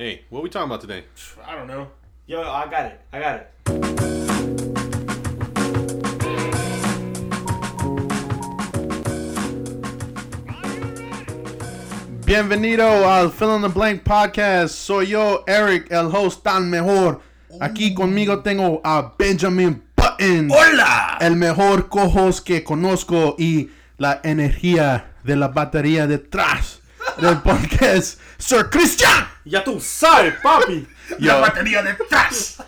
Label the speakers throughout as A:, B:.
A: Hey, what we talking about today?
B: I don't know.
C: Yo, I got it. I got it.
A: Bienvenido al Fill in the Blank Podcast. Soy yo, Eric, el host tan mejor. Aquí conmigo tengo a Benjamin Button.
B: ¡Hola!
A: El mejor co-host que conozco y la energía de la batería detrás del podcast, Sir Christian.
C: Ya tú sabes, papi.
B: La
A: Yo,
B: batería detrás.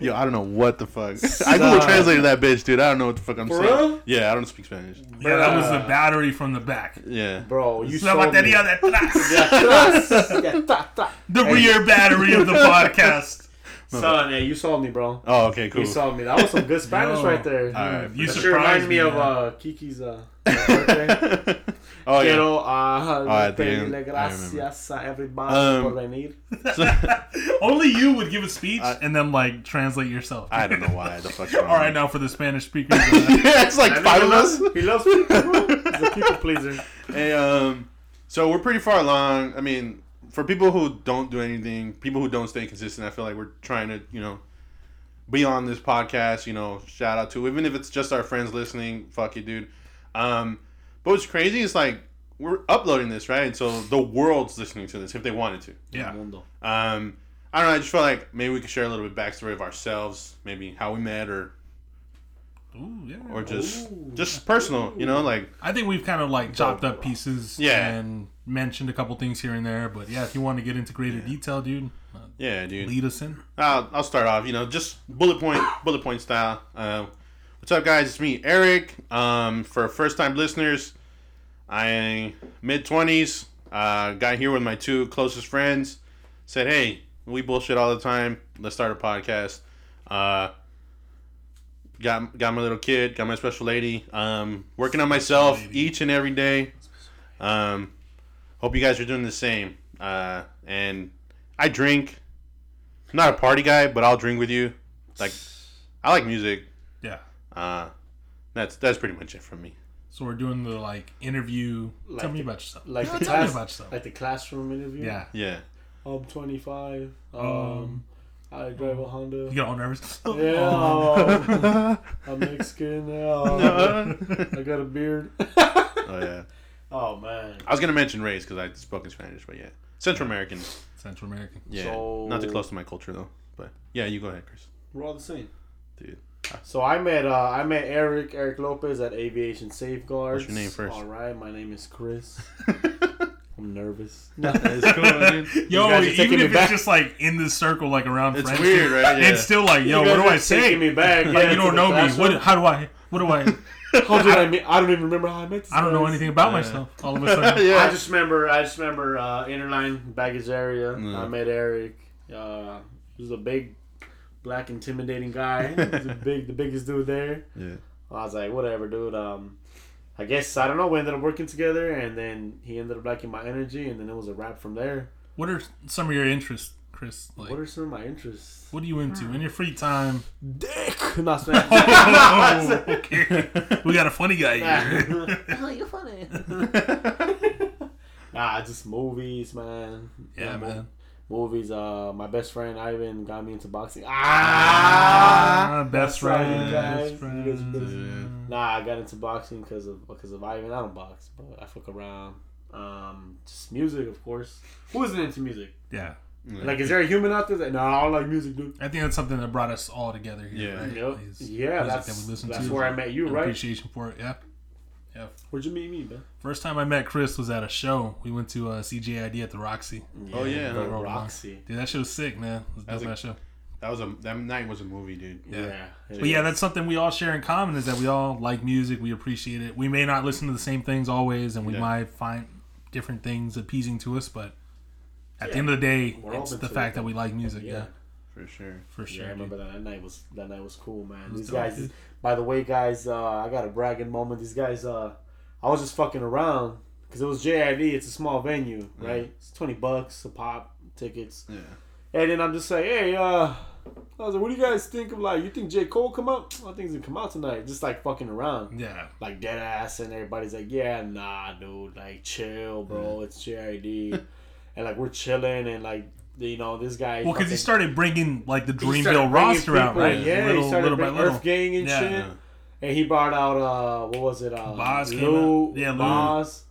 A: yo, I don't know what the fuck. I Google translated that bitch, dude. I don't know what the fuck I'm
C: For
A: saying.
C: real?
A: Yeah, I don't speak Spanish.
B: Yeah, that was the battery from the back.
A: Yeah.
C: Bro, you
B: La
C: sold me.
B: batería detrás.
C: Yeah, ta, ta.
B: The rear battery of the podcast.
C: Son, yeah, you sold me, bro.
A: Oh, okay, cool.
C: You sold me. That was some good Spanish
B: Yo.
C: right there.
A: Alright,
B: You
C: that sure
B: surprised
C: reminded me of
B: man.
C: uh, Kiki's uh, birthday.
A: oh yeah.
C: Quiero uh,
A: at the
C: pedirle
A: end, I
C: gracias a everybody
A: Um,
C: por venir.
B: Only you would give a speech
A: I-
B: and then like translate yourself.
A: I don't know why the fuck's wrong.
B: All right, now for the Spanish speakers. uh,
A: it's like five of us.
C: He loves people. He's a people pleaser.
A: Hey, um, so we're pretty far along. I mean, for people who don't do anything, people who don't stay consistent, I feel like we're trying to, you know, be on this podcast. You know, shout out to even if it's just our friends listening. Fuck you, dude. Um, but what's crazy is like we're uploading this right, and so the world's listening to this if they wanted to.
B: yeah.
A: Um, I don't know. I just felt like maybe we could share a little bit backstory of ourselves, maybe how we met, or
B: Ooh, yeah.
A: or just
C: Ooh.
A: just personal. You know, like
B: I think we've kind of like chopped up pieces
A: Yeah.
B: and mentioned a couple things here and there. But yeah, if you want to get into greater detail, dude, uh,
A: yeah, dude.
B: lead us in.
A: I'll, I'll start off, you know, just bullet point, bullet point style. Uh, what's up, guys? It's me, Eric. Um, for first time listeners, I mid twenties. Uh, got here with my two closest friends. Said, hey, we bullshit all the time. Let's start a podcast. Uh, got got my little kid, got my special lady. Um, working on myself each and every day. Um, hope you guys are doing the same. Uh, and I drink. I'm not a party guy, but I'll drink with you. Like, I like music.
B: Yeah.
A: Uh, that's that's pretty much it from me.
B: So we're doing the like interview.
C: Like
B: tell me
C: the-
B: about yourself.
C: Like
B: Tell
C: the
B: me
C: class,
B: about yourself.
C: like the classroom interview.
B: yeah.
A: Yeah.
C: I'm 25. Um,
B: Um,
C: I drive a Honda.
B: You get all nervous.
C: Yeah, um, I'm Mexican. Yeah, I got a beard.
A: Oh yeah.
C: oh man.
A: I was gonna mention race because I spoke in Spanish, but yeah, Central American.
B: Central American.
A: Yeah.
C: So-
A: Not too close to my culture though. But yeah, you go ahead, Chris.
C: We're all the same.
A: Dude.
C: So I met uh, I met Eric Eric Lopez at Aviation Safeguards.
A: What's your name first?
C: All right, my name is Chris. I'm nervous.
A: It's cool, dude.
B: Yo,
C: guys are taking
B: even
C: me
B: if
C: back.
B: it's just like in this circle, like around friends.
A: It's
B: friends,
A: weird, right? Yeah.
B: It's still like, yo,
C: You
B: what
C: guys
B: do I say?
C: taking me back.
B: Like
C: yeah,
B: you
C: to
B: don't
C: the
B: know me.
C: classroom.
B: What? How do I? What do I?
C: How did I meet? I don't even remember how I met. This
B: I don't know
C: guys.
B: anything about
A: Yeah.
B: myself. All of a sudden,
A: yeah.
C: I just remember. I just remember uh, interline baggage area.
A: Yeah.
C: I met Eric. Uh, he was a big, black, intimidating guy. The big, the biggest dude there.
A: yeah.
C: I was like, whatever, dude. Um, I guess I don't know. We ended up working together, and then he ended up liking my energy, and then it was a wrap from there.
B: what are some of your interests, Chris? Like,
C: what are some of my interests?
B: what are you into in your free time?
C: Dick. Not saying.
B: oh, okay. We got a funny guy here.
C: oh, you're funny. nah, just movies, man.
B: Yeah,
C: mo-
B: man.
C: Movies. Uh, my best friend Ivan got me into boxing.
B: Ah,
C: Ah,
B: best
C: That's
B: friend.
C: you guys.
B: Best
C: You guys are
B: friend.
C: Nah, I got into boxing because of because of Ivan. I don't box, but I fuck around. Um, just music, of course. Who isn't into music?
B: Yeah,
C: Like, is there a human out there that no, I don't like music, dude?
B: I think that's something that brought us all together here.
A: Yeah.
B: right?
C: Yep. Yeah, that's
B: that we listen
C: that's
B: to.
C: where I met you,
B: and
C: right?
B: Appreciation for it. Yeah. Yeah.
C: Where'd you meet me, man?
B: First time I met Chris was at a show. We went to uh, CJID at the Roxy.
A: Oh, yeah.
C: the
B: Roll
C: Roxy.
B: Dude, that show was sick, man. It was a
A: That's
B: dope
A: a-
B: ass show.
A: That was a that night was a movie, dude.
B: Yeah.
C: Yeah, it
B: But yeah, that's something we all share in common is that we all like music. We appreciate it. We may not listen to the same things always, and we
A: Yeah.
B: might find different things appeasing to us. But at the end of the day,
C: We're
B: it's the fact
C: it.
B: that we like music. Yeah,
C: Yeah.
A: For sure.
B: for
C: Yeah,
B: sure.
C: I
B: dude.
C: remember that. That night was that night was cool, man.
B: was
C: These
B: dope,
C: guys,
B: dude.
C: by the way, guys, uh, I got a bragging moment. These guys, uh, I was just fucking around because it was JID. It's a small venue,
A: Yeah.
C: right? It's twenty bucks a pop tickets,
A: Yeah.
C: and then I'm just like, hey, uh, I was like, what do you guys think of like? You think J Cole come out? I think he's gonna come out tonight. Just like fucking around,
B: Yeah,
C: like dead ass, and everybody's like, yeah, nah, dude, like chill, bro. It's JID, and like we're chilling, and like you know, this guy.
B: Well, because he started bringing like the Dreamville roster out, right?
C: Yeah,
B: little,
C: he started
B: little
C: bringing. Earth Gang and
B: Yeah.
C: shit.
A: Yeah.
C: And he brought out uh, what was it? Uh, Bas
B: Lute. Yeah, Lute.
C: Bas.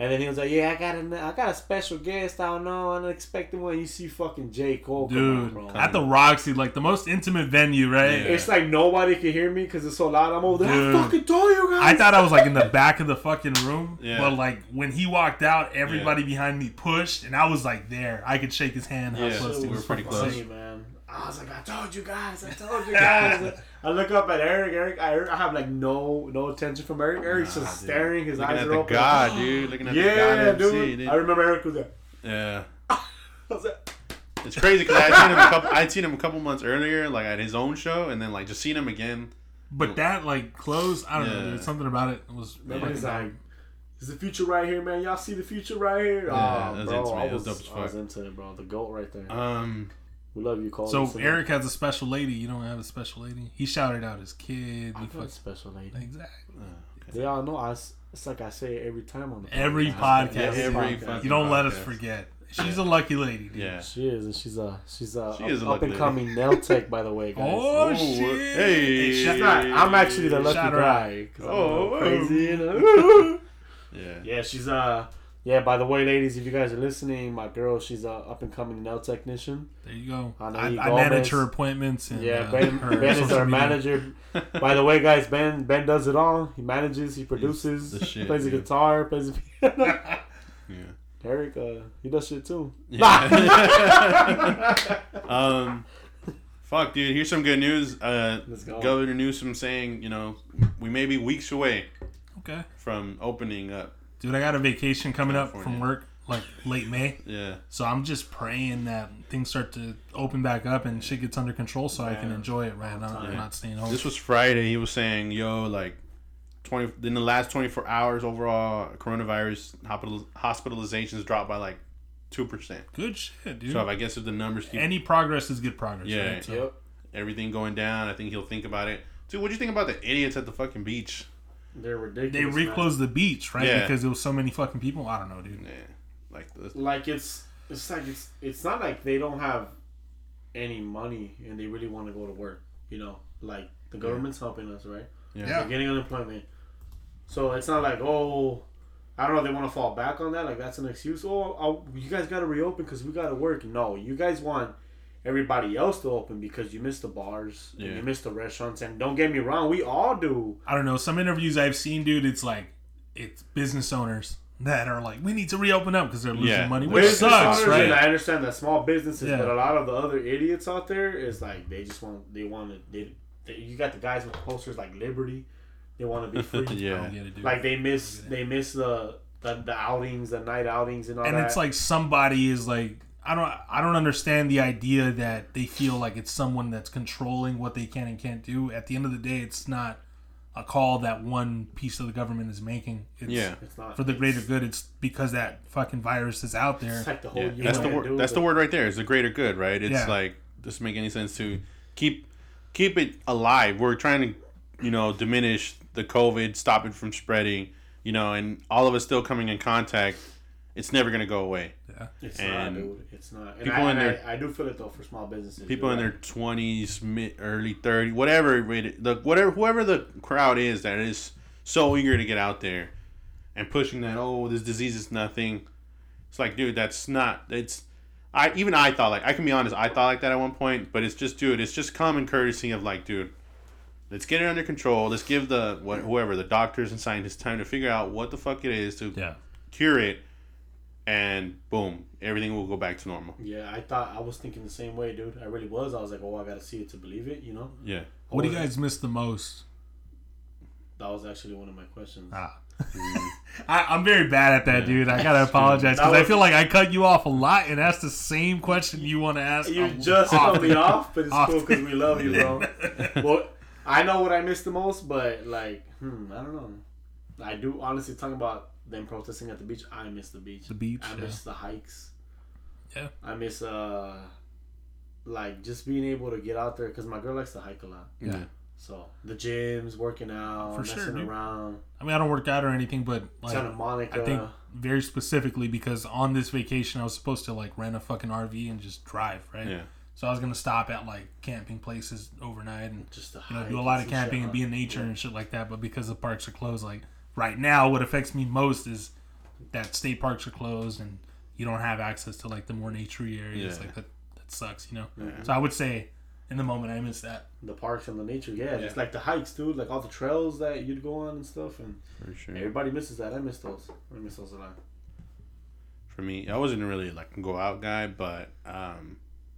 C: And then he was like, "Yeah, I got a, I got a special guest. I don't know, unexpected one. You see, fucking J Cole, come on,
B: Dude,
C: bro.
B: at the Roxy, like the most intimate venue, right?
A: Yeah.
C: It's like nobody can hear me because it's so loud. I'm over there.
B: Dude.
C: I fucking told you guys.
B: I thought I was like in the back of the fucking room,
A: Yeah.
B: but like when he walked out, everybody behind me pushed, and I was like there. I could shake his hand. How
A: Yeah,
B: close
C: Shit
A: we
B: was
A: were pretty close.
B: sick.
C: man. I was like, I told you guys. I told you guys. I look up at Eric. Eric, I, I have like no no attention from Eric. Eric's
A: Nah,
C: just
A: dude.
C: staring. His
A: Looking
C: eyes
A: at
C: are
A: the
C: open.
A: god, dude. Looking at the
C: Yeah,
A: god
C: dude.
A: MC, dude.
C: I remember Eric was there.
A: Yeah.
C: I was like,
A: It's crazy because I'd seen him a couple. I'd seen him a couple months earlier, like at his own show, and then like just seen him again.
B: But that like close, I don't know,
A: Yeah.
B: dude. Something about it was.
C: Remember
A: Yeah.
C: he's like, "Is the future right here, man? Y'all see the future right here?"
A: Yeah,
C: oh,
A: that was
C: bro,
A: intimate.
C: I
A: It was
C: was,
A: dope as
C: I was into it, bro. The goat right there.
A: Um,
C: we love you, Cole.
B: So
C: Listen,
B: Eric has a special lady. You don't have a special lady. He shouted out his kid.
C: I
B: He
C: got a special lady.
B: exactly.
C: They all know. I, s- it's like I say every time on the
B: Every
C: podcast.
B: podcast.
A: Every
C: podcast.
B: You don't let us forget. She's a lucky lady. Dude.
A: yeah.
C: She is, and she's a she's a
A: She is a
C: up and coming nail tech, by the way, guys.
B: Oh,
A: Oh,
B: shit!
A: hey.
C: She's not. I'm actually the lucky
B: Shout her
C: guy. 'cause I'm a little
A: Oh,
C: crazy. You know?
A: Yeah.
C: yeah, she's uh. Yeah, by the way, ladies, if you guys are listening, my girl, she's a up and coming nail technician.
B: There you go.
C: I
B: I, I manage her appointments. And,
C: yeah,
B: uh,
C: Ben,
B: her
C: ben is our
B: media.
C: manager. By the way, guys, Ben Ben does it all. He manages, he produces,
A: the shit,
C: plays the
A: dude.
C: guitar, plays the piano.
A: Yeah.
C: Eric, uh, he does shit too.
A: Yeah. um, fuck, dude. Here's some good news. Uh,
C: Let's go.
A: Governor Newsom saying, you know, we may be weeks away
B: Okay,
A: from opening up.
B: Dude, I got a vacation coming up from work, like late May.
A: Yeah.
B: So I'm just praying that things start to open back up and shit gets under control, so I can enjoy it. Right, now. I'm
C: Yeah.
B: not staying home.
A: This was Friday. He was saying, yo, like, 20 in the last 24 hours overall, coronavirus hospital, hospitalizations dropped by like 2%.
B: Good shit, dude.
A: So if I guess if the numbers keep
B: Any progress is good progress.
A: Yeah.
B: right? So-
C: Yep.
A: everything going down, I think he'll think about it. Dude, what do you think about the idiots at the fucking beach?
C: They're ridiculous.
B: They
C: man.
B: reclosed the beach, right?
A: Yeah.
B: Because there was so many fucking people. I don't know, dude.
A: Yeah. Like, the,
C: like it's it's like it's it's not like they don't have any money and they really want to go to work you know like the government's helping us right
A: yeah.
B: Yeah.
C: They're getting unemployment so it's not like oh i don't know they want to fall back on that like that's an excuse oh I'll, you guys got to reopen because we got to work no you guys want everybody else to open because you miss the bars and
A: Yeah.
C: you miss the restaurants and don't get me wrong we all do
B: I don't know. Some interviews I've seen, dude, it's like it's business owners that are like, we need to reopen up because they're losing
A: Yeah.
B: money, which
C: Business
B: sucks,
C: owners,
B: right?
C: And I understand that small businesses,
B: Yeah.
C: but a lot of the other idiots out there is like they just want they want to. They, they, you got the guys with posters like Liberty. They want to be free.
A: Yeah.
B: don't get it, dude.
C: Like they miss they miss the, the the outings, the night outings, and all
B: and
C: that.
B: it's like somebody is like I don't I don't understand the idea that they feel like it's someone that's controlling what they can and can't do. At the end of the day, it's not a call that one piece of the government is making. It's
A: Yeah.
C: it's not
B: For the
C: it's-
B: greater good, it's because that fucking virus is out there.
C: It's like the whole.
A: Yeah, that's the word.
C: dude,
A: That's the word right there. Is the greater good, right? It's
B: Yeah.
A: like doesn't make any sense to keep keep it alive. We're trying to, you know, diminish the COVID, stop it from spreading, you know, and all of us still coming in contact. It's never gonna go away.
C: Yeah, it's
A: and
C: not, dude. It's not. And
A: people
C: I,
A: in
C: and
A: their-
C: I, I do feel it though for small businesses.
A: People in
C: right.
A: their twenties, mid, early thirty, whatever, the whatever, whoever the crowd is that is so eager to get out there and pushing that. Oh, this disease is nothing. It's like, dude, that's not. It's. I even I thought like I can be honest. I thought like that at one point, but it's just, dude. It's just common courtesy of like, dude. Let's get it under control. Let's give the what, whoever the doctors and scientists time to figure out what the fuck it is to
B: Yeah.
A: cure it, and boom, everything will go back to normal.
C: Yeah, I thought I was thinking the same way, dude. I really was. I was like, oh, I gotta see it to believe it. You know.
A: Yeah.
B: What do you guys miss the most?
C: That was actually one of my questions.
B: Ah. I, I'm very bad at that,
A: Yeah.
B: dude. I gotta apologize because I feel like I cut you off a lot and asked the same question you want to ask.
C: You
B: I'm
C: just
B: off.
C: cut me off, but it's
B: Off.
C: cool because we love you, bro. well, I know what I miss the most, but like, hmm, I don't know. I do honestly talking about them protesting at the beach. I miss the beach.
B: The beach,
C: I
B: yeah.
C: miss the hikes.
B: Yeah.
C: I miss uh, like just being able to get out there because my girl likes to hike a lot.
B: Yeah.
C: So the gyms, working out,
B: For
C: messing
B: dude.
C: around,
B: I mean, I don't work out or anything, but like,
C: Santa Monica.
B: I think very specifically because on this vacation I was supposed to like rent a fucking RV and just drive, right?
A: Yeah.
B: So I was gonna stop at like camping places overnight and
C: just
B: you know do a lot of camping and be in nature
C: Yeah.
B: and shit like that. But because the parks are closed, like right now, what affects me most is that state parks are closed and you don't have access to like the more naturey areas.
A: Yeah.
B: Like that, that sucks, you know. So I would say in the moment I miss that.
C: the parks and the nature. Yeah,
B: Yeah.
C: it's like the hikes, dude. Like all the trails that you'd go on and stuff. And
A: For sure.
C: everybody misses that. I miss those. I miss those a lot.
A: For me, I wasn't really like a go out guy, but um,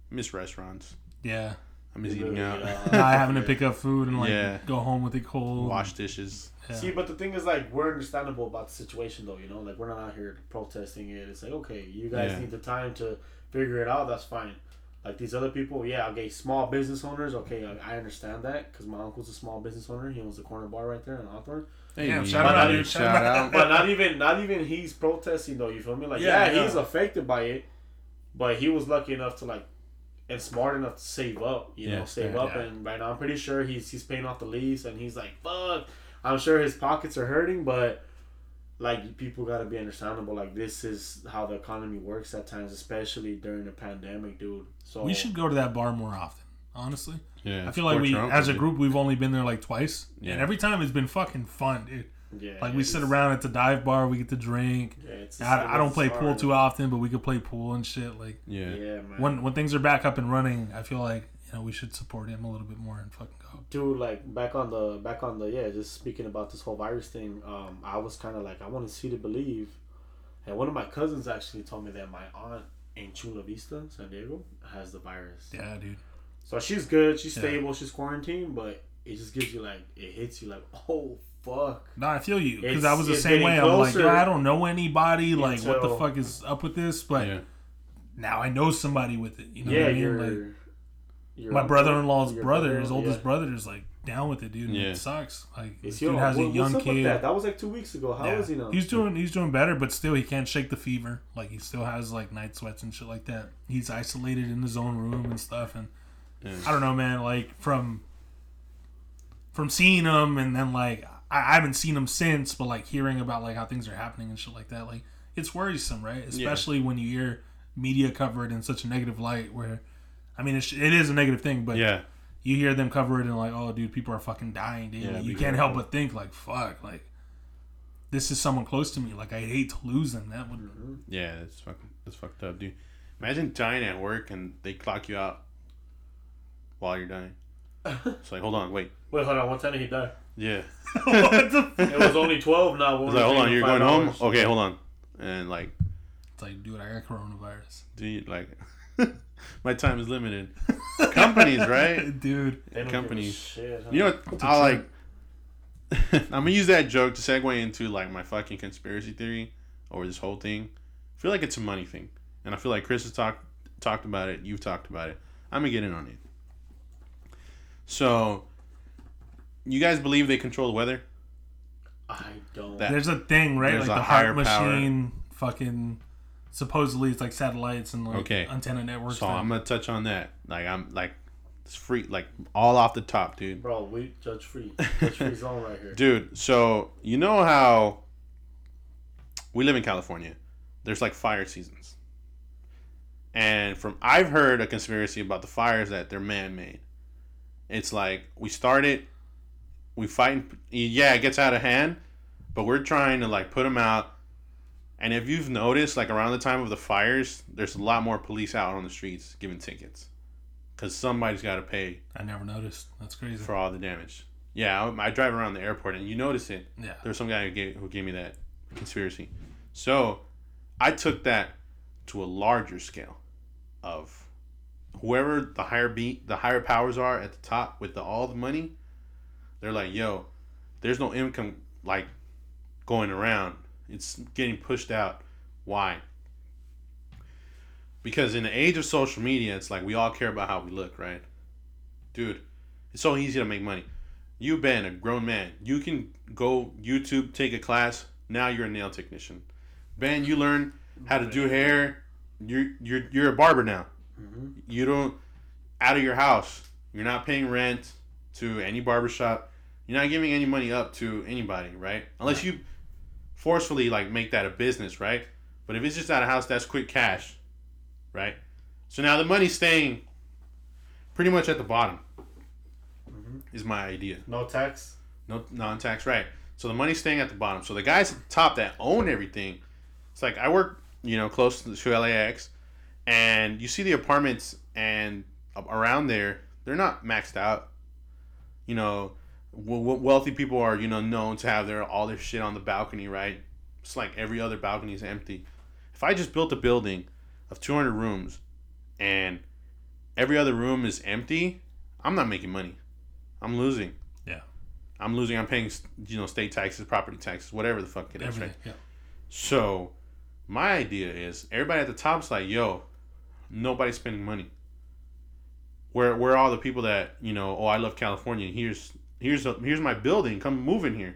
A: miss restaurants.
B: Yeah.
A: I miss
C: You
A: eating out,
C: uh,
B: Not having to pick up food and like
A: Yeah.
B: go home with it cold.
A: wash dishes.
B: Yeah.
C: See, but the thing is, like, we're understandable about the situation, though. You know, like we're not out here protesting it. It's like, okay, you guys
A: Yeah.
C: need the time to figure it out. That's fine. Like these other people, yeah, okay, small business owners. Okay, I, I understand that because my uncle's a small business owner. He owns a corner bar right there in Hawthorne.
A: Hey,
B: Damn,
A: you
B: shout
C: out,
A: buddy,
B: dude,
A: shout
B: shout
A: out.
B: out.
C: but not even, not even he's protesting though. You feel me? Like,
B: Yeah,
C: yeah,
B: yeah.
C: he's affected by it, but he was lucky enough to like, and smart enough to save up. You
A: Yeah,
C: know, save
B: yeah,
C: up,
B: yeah.
C: and right now I'm pretty sure he's he's paying off the lease, and he's like, fuck. I'm sure his pockets are hurting, but like people gotta be understandable. Like this is how the economy works at times, especially during the pandemic, dude. So
B: We should go to that bar more often. Honestly,
A: Yeah,
B: I feel like we,
A: your uncle,
B: as a group, we've only been there like twice,
A: Yeah.
B: and every time it's been fucking fun, dude.
C: Yeah,
B: Like we sit around at the dive bar, we get to drink.
C: Yeah, it's
B: I, I don't play pool too often, but we could play pool and shit. Like
A: Yeah.
C: Yeah, man.
B: when when things are back up and running, I feel like you know we should support him a little bit more and fucking go.
C: dude like back on the back on the yeah just speaking about this whole virus thing um i was kind of like i want to see to believe and one of my cousins actually told me that my aunt in chula vista san diego has the virus
B: Yeah, dude.
C: so she's good she's
B: Yeah.
C: stable she's quarantined but it just gives you like it hits you like oh fuck
B: No, I feel you because I was the same
C: getting
B: way. I'm like,
C: closer
B: yo, I don't know anybody. Like, what the fuck is up with this? But
A: yeah.
B: now I know somebody with it. You know
C: yeah
B: what I mean? Like,
C: your
B: my brother-in-law's brother,
C: brother,
B: his oldest
C: yeah.
B: brother, is like down with it, dude. And
A: Yeah.
B: It sucks. Like,
C: Is he
B: dude
C: all-
B: has a
C: what- what's
B: young
C: up with
B: kid.
C: that? that was like two weeks ago how
B: Yeah.
C: is he now
B: He's doing he's doing better, but still he can't shake the fever. Like he still has like night sweats and shit like that. He's isolated in his own room and stuff. And
A: Yeah.
B: I don't know, man. Like from from seeing him and then like I, I haven't seen him since, but like hearing about like how things are happening and shit like that, like it's worrisome, right? Especially when you hear media cover it in such a negative light. Where I mean, it's, it is a negative thing, but
A: Yeah.
B: you hear them cover it and like, oh, dude, people are fucking dying, dude.
A: Yeah,
B: you can't help but think like, fuck, like this is someone close to me. Like I hate to lose them. That would.
A: Yeah, it's fucking that's fucked up, dude. Imagine dying at work and they clock you out while you're dying. It's like, hold on, wait.
C: wait hold on what time did he die
A: Yeah.
B: what the
C: it was only 12 now
A: It's like, hold on, you're going home? Okay, hold on. And like,
B: It's like, dude, I got coronavirus,
A: dude, like, my time is limited. Companies, right?
B: dude.
A: companies.
C: Shit.
A: You know what?
B: It's a
A: I like. I'm gonna use that joke to segue into like my fucking conspiracy theory over this whole thing. I feel like it's a money thing, and I feel like Chris has talked talked about it. You've talked about it. I'm gonna get in on it. So, you guys believe they control the weather?
C: I don't.
A: That-
B: There's a thing, right? Like
A: a
B: the
A: higher
B: heart
A: power.
B: machine, fucking. Supposedly, it's like satellites and like
A: Okay.
B: antenna networks.
A: So
B: that-
A: I'm gonna touch on that. Like I'm like, it's free, like all off the top, dude.
C: Bro, we judge free. Judge free zone right here.
A: Dude, so you know how we live in California. There's like fire seasons. And from I've heard a conspiracy about the fires that they're man-made. It's like we started we fight yeah, it gets out of hand, but we're trying to like put them out. And if you've noticed like around the time of the fires, there's a lot more police out on the streets giving tickets cuz somebody's got to pay
B: I never noticed. That's crazy.
A: for all the damage. Yeah, I, I drive around the airport and you notice it.
B: Yeah.
A: There's some guy who gave, who gave me that conspiracy. So I took that to a larger scale of whoever the higher beat the higher powers are at the top with the, all the money. They're like, yo, there's no income like going around. It's getting pushed out. Why? Because in the age of social media, it's like we all care about how we look, right? Dude, it's so easy to make money. You been a grown man. You can go YouTube, take a class. Now you're a nail technician. Ben, you learn how to do hair. You're you're you're a barber now.
C: Mhm.
A: You don't out of your house. You're not paying rent. to any barbershop. You're not giving any money up to anybody, right? Unless you forcefully like make that a business, right? But if it's just out of house, that's quick cash, right? So now the money's staying pretty much at the bottom. Mm-hmm. Is my idea.
C: No tax.
A: No non-tax, right? So the money's staying at the bottom. So the guys at the top that own everything, it's like I work, you know, close to, LAX, and you see the apartments and uh, around there, they're not maxed out. You know, wealthy people are you know known to have their all their shit on the balcony, right? It's like every other balcony is empty. If I just built a building of 200 rooms, and every other room is empty, I'm not making money. I'm losing.
B: Yeah.
A: I'm losing. I'm paying, you know, state taxes, property taxes, whatever the fuck it is,
B: Everything.
A: right?
B: Yeah.
A: So, my idea is everybody at the top's like, yo, nobody's spending money. Where where are all the people that you know? Oh, I love California. Here's here's a, here's my building. Come move in here.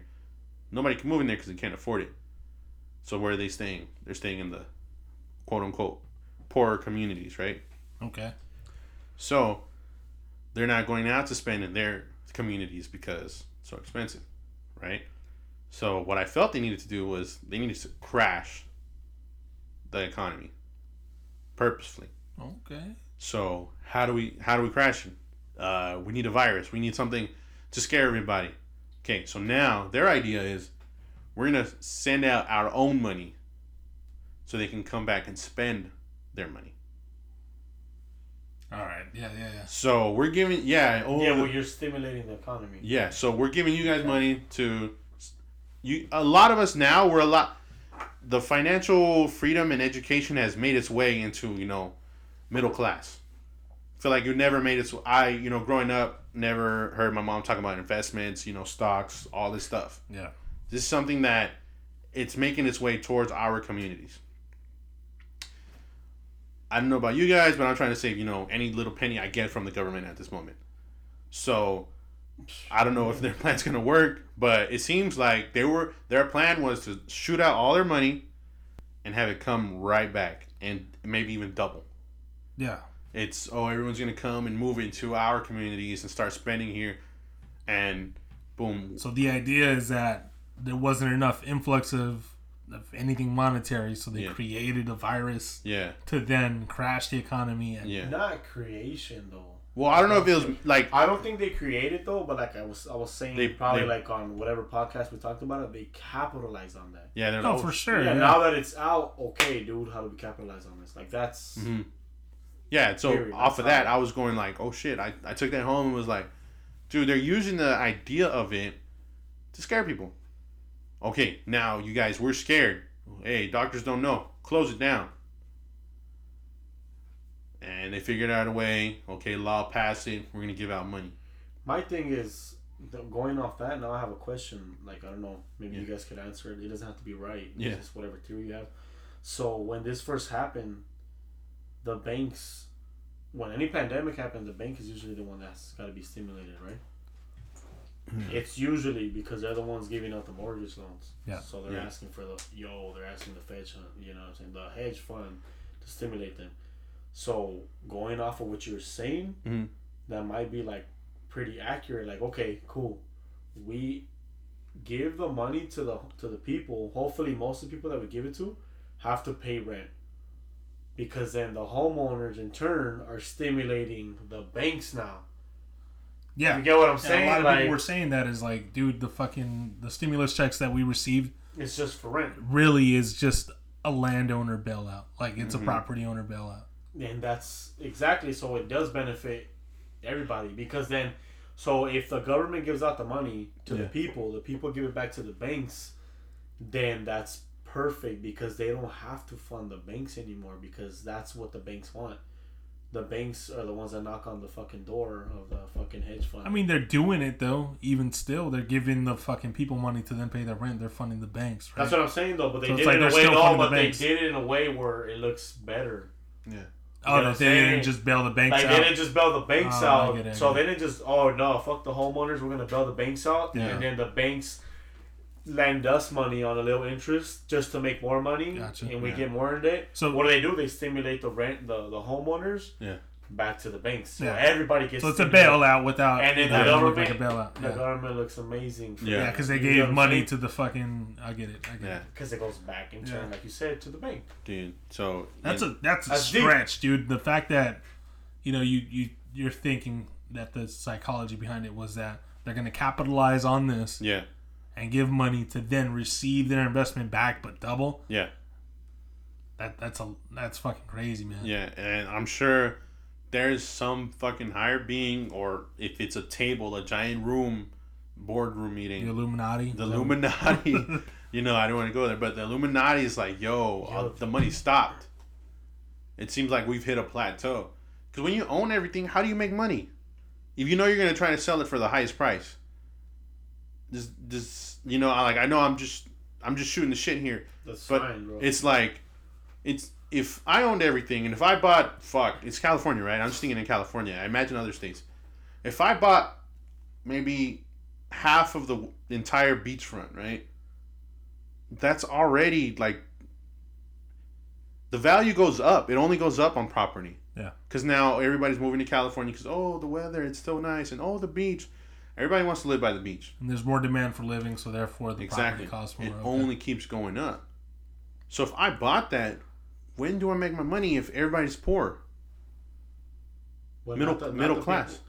A: Nobody can move in there because they can't afford it. So where are they staying? They're staying in the quote unquote poorer communities, right?
B: Okay.
A: So they're not going out to spend in their communities because it's so expensive, right? So what I felt they needed to do was they needed to crash the economy purposefully.
B: Okay.
A: So how do we how do we crash it? Uh, we need a virus. We need something to scare everybody. Okay, so now their idea is we're gonna send out our own money so they can come back and spend their money.
B: All right. Yeah. Yeah. Yeah.
A: So we're giving yeah oh
C: yeah, well, you're stimulating the economy.
A: Yeah, so we're giving you guys money to you. A lot of us now we're a lot. The financial freedom and education has made its way into you know middle class. I feel like you never made it. So I you know growing up never heard my mom talk about investments, you know stocks, all this stuff.
B: Yeah.
A: This is something that it's making its way towards our communities. I don't know about you guys, but I'm trying to save, you know, any little penny I get from the government at this moment. So I don't know if their plan's gonna work, but it seems like they were their plan was to shoot out all their money and have it come right back and maybe even double.
B: Yeah.
A: It's oh everyone's gonna come and move into our communities and start spending here and boom.
B: So the idea is that there wasn't enough influx of, of anything monetary, so they
A: Yeah.
B: created a virus
A: Yeah.
B: to then crash the economy. And
A: Yeah.
C: Not creation though.
A: Well, I don't know if it was like
C: I don't think they created though, but like I was, I was saying,
A: They-
C: probably
A: they-
C: like on whatever podcast we talked about it, they capitalized on that.
A: yeah, they're
B: no,
A: like,
B: for
A: oh,
B: sure.
C: yeah,
B: Yeah.
C: now that it's out, okay, dude, how do we capitalize on this? Like that's
A: Mhm. Yeah, so
C: Period.
A: off of that, I was going like, oh shit. I, I took that home and was like, dude, they're using the idea of it to scare people. Okay, now you guys, we're scared. Hey, doctors don't know. Close it down. And they figured out a way. Okay, law passed it. We're gonna give out money.
C: My thing is going off that. Now I have a question. Like I don't know, maybe you guys could answer it. It doesn't have to be right.
A: Yeah.
C: It's just whatever theory you have. So when this first happened, the banks, when any pandemic happens, the bank is usually the one that's got to be stimulated, right? It's usually because they're the ones giving out the mortgage loans.
B: Yeah.
C: So they're
A: Yeah.
C: asking for the yo, they're asking the Fed, you know, what I'm saying the hedge fund to stimulate them. So going off of what you're saying,
A: Mhm.
C: that might be like pretty accurate. Like, okay, cool, we give the money to the to the people. Hopefully, most of the people that we give it to have to pay rent, because then the homeowners in turn are stimulating the banks now.
B: yeah.
C: You get what I'm
B: And
C: saying?
B: a lot of
C: like,
B: people were saying that is like, dude, the fucking the stimulus checks that we received
C: it's just for rent.
B: really is just a landowner bailout. Like it's
A: Mhm.
B: a property owner bailout.
C: And that's exactly so it does benefit everybody because then so if the government gives out the money to the people, the people give it back to the banks, then that's perfect because they don't have to fund the banks anymore because that's what the banks want. The banks are the ones that knock on the fucking door of the fucking hedge fund.
B: I mean, they're doing it though. Even still, they're giving the fucking people money to then pay their rent. They're funding the banks, right?
C: that's what I'm saying though, but they
B: So it's
C: did
B: like
C: it in a way
B: still
C: no, but
B: the
C: they did it in a way where it looks better.
A: Yeah.
B: oh,
C: You know
B: that
C: what I'm
B: they didn't
C: saying?
B: just bail the banks
C: Like
B: out.
C: they didn't just bail the banks
B: Oh, I
C: out.
B: get it, I
C: so
B: get
C: they didn't just oh no, fuck the homeowners, we're gonna bail the banks out,
B: Yeah.
C: and then the banks lend us money on a little interest just to make more money,
B: Gotcha.
C: and we
A: Yeah.
C: get more in it.
B: So-
C: what do they do? They stimulate the rent, the the homeowners.
A: Yeah.
C: back to the banks. So
B: Yeah.
C: everybody gets.
B: So it's a bailout without
C: And then the
B: having to look
C: government,
B: like a bailout.
C: the
B: Yeah,
C: government looks amazing. For
A: Yeah.
B: yeah, because they
C: You know
B: gave
C: I'm
B: money to the fucking. I get it. I get
A: Yeah,
B: it.
C: because it goes back in turn,
B: Yeah.
C: like you said, to the bank.
A: dude. So
B: That's a that's a
C: That's deep.
B: stretch, dude. The fact that you know you you you're thinking that the psychology behind it was that they're going to capitalize on this
A: yeah,
B: and give money to then receive their investment back, but double.
A: yeah,
B: That that's a that's fucking crazy, man.
A: yeah, and I'm sure there's some fucking higher being, or if it's a table, a giant room, boardroom meeting,
B: The Illuminati.
A: the Illuminati. you know, I don't want to go there, but the Illuminati is like, yo,
C: Yo.
A: uh, the money stopped. It seems like we've hit a plateau. Because when you own everything, how do you make money? If you know you're gonna try to sell it for the highest price, this, this, you know, I like, I know I'm just, I'm just shooting the shit here.
C: That's
A: But
C: fine, bro.
A: It's like, it's if I owned everything, and if I bought, fuck, it's California, right? I'm just thinking in California. I imagine other states. If I bought maybe half of the entire beachfront, right? That's already like the value goes up. It only goes up on property.
B: Yeah.
A: Because now everybody's moving to California because oh the weather it's so nice and oh the beach. Everybody wants to live by the beach.
B: And there's more demand for living, so therefore the
A: Exactly.
B: property costs more.
A: It
B: okay.
A: only keeps going up. So if I bought that, when do I make my money if everybody's poor?
C: Well,
A: middle
C: the-
A: middle class.
C: people.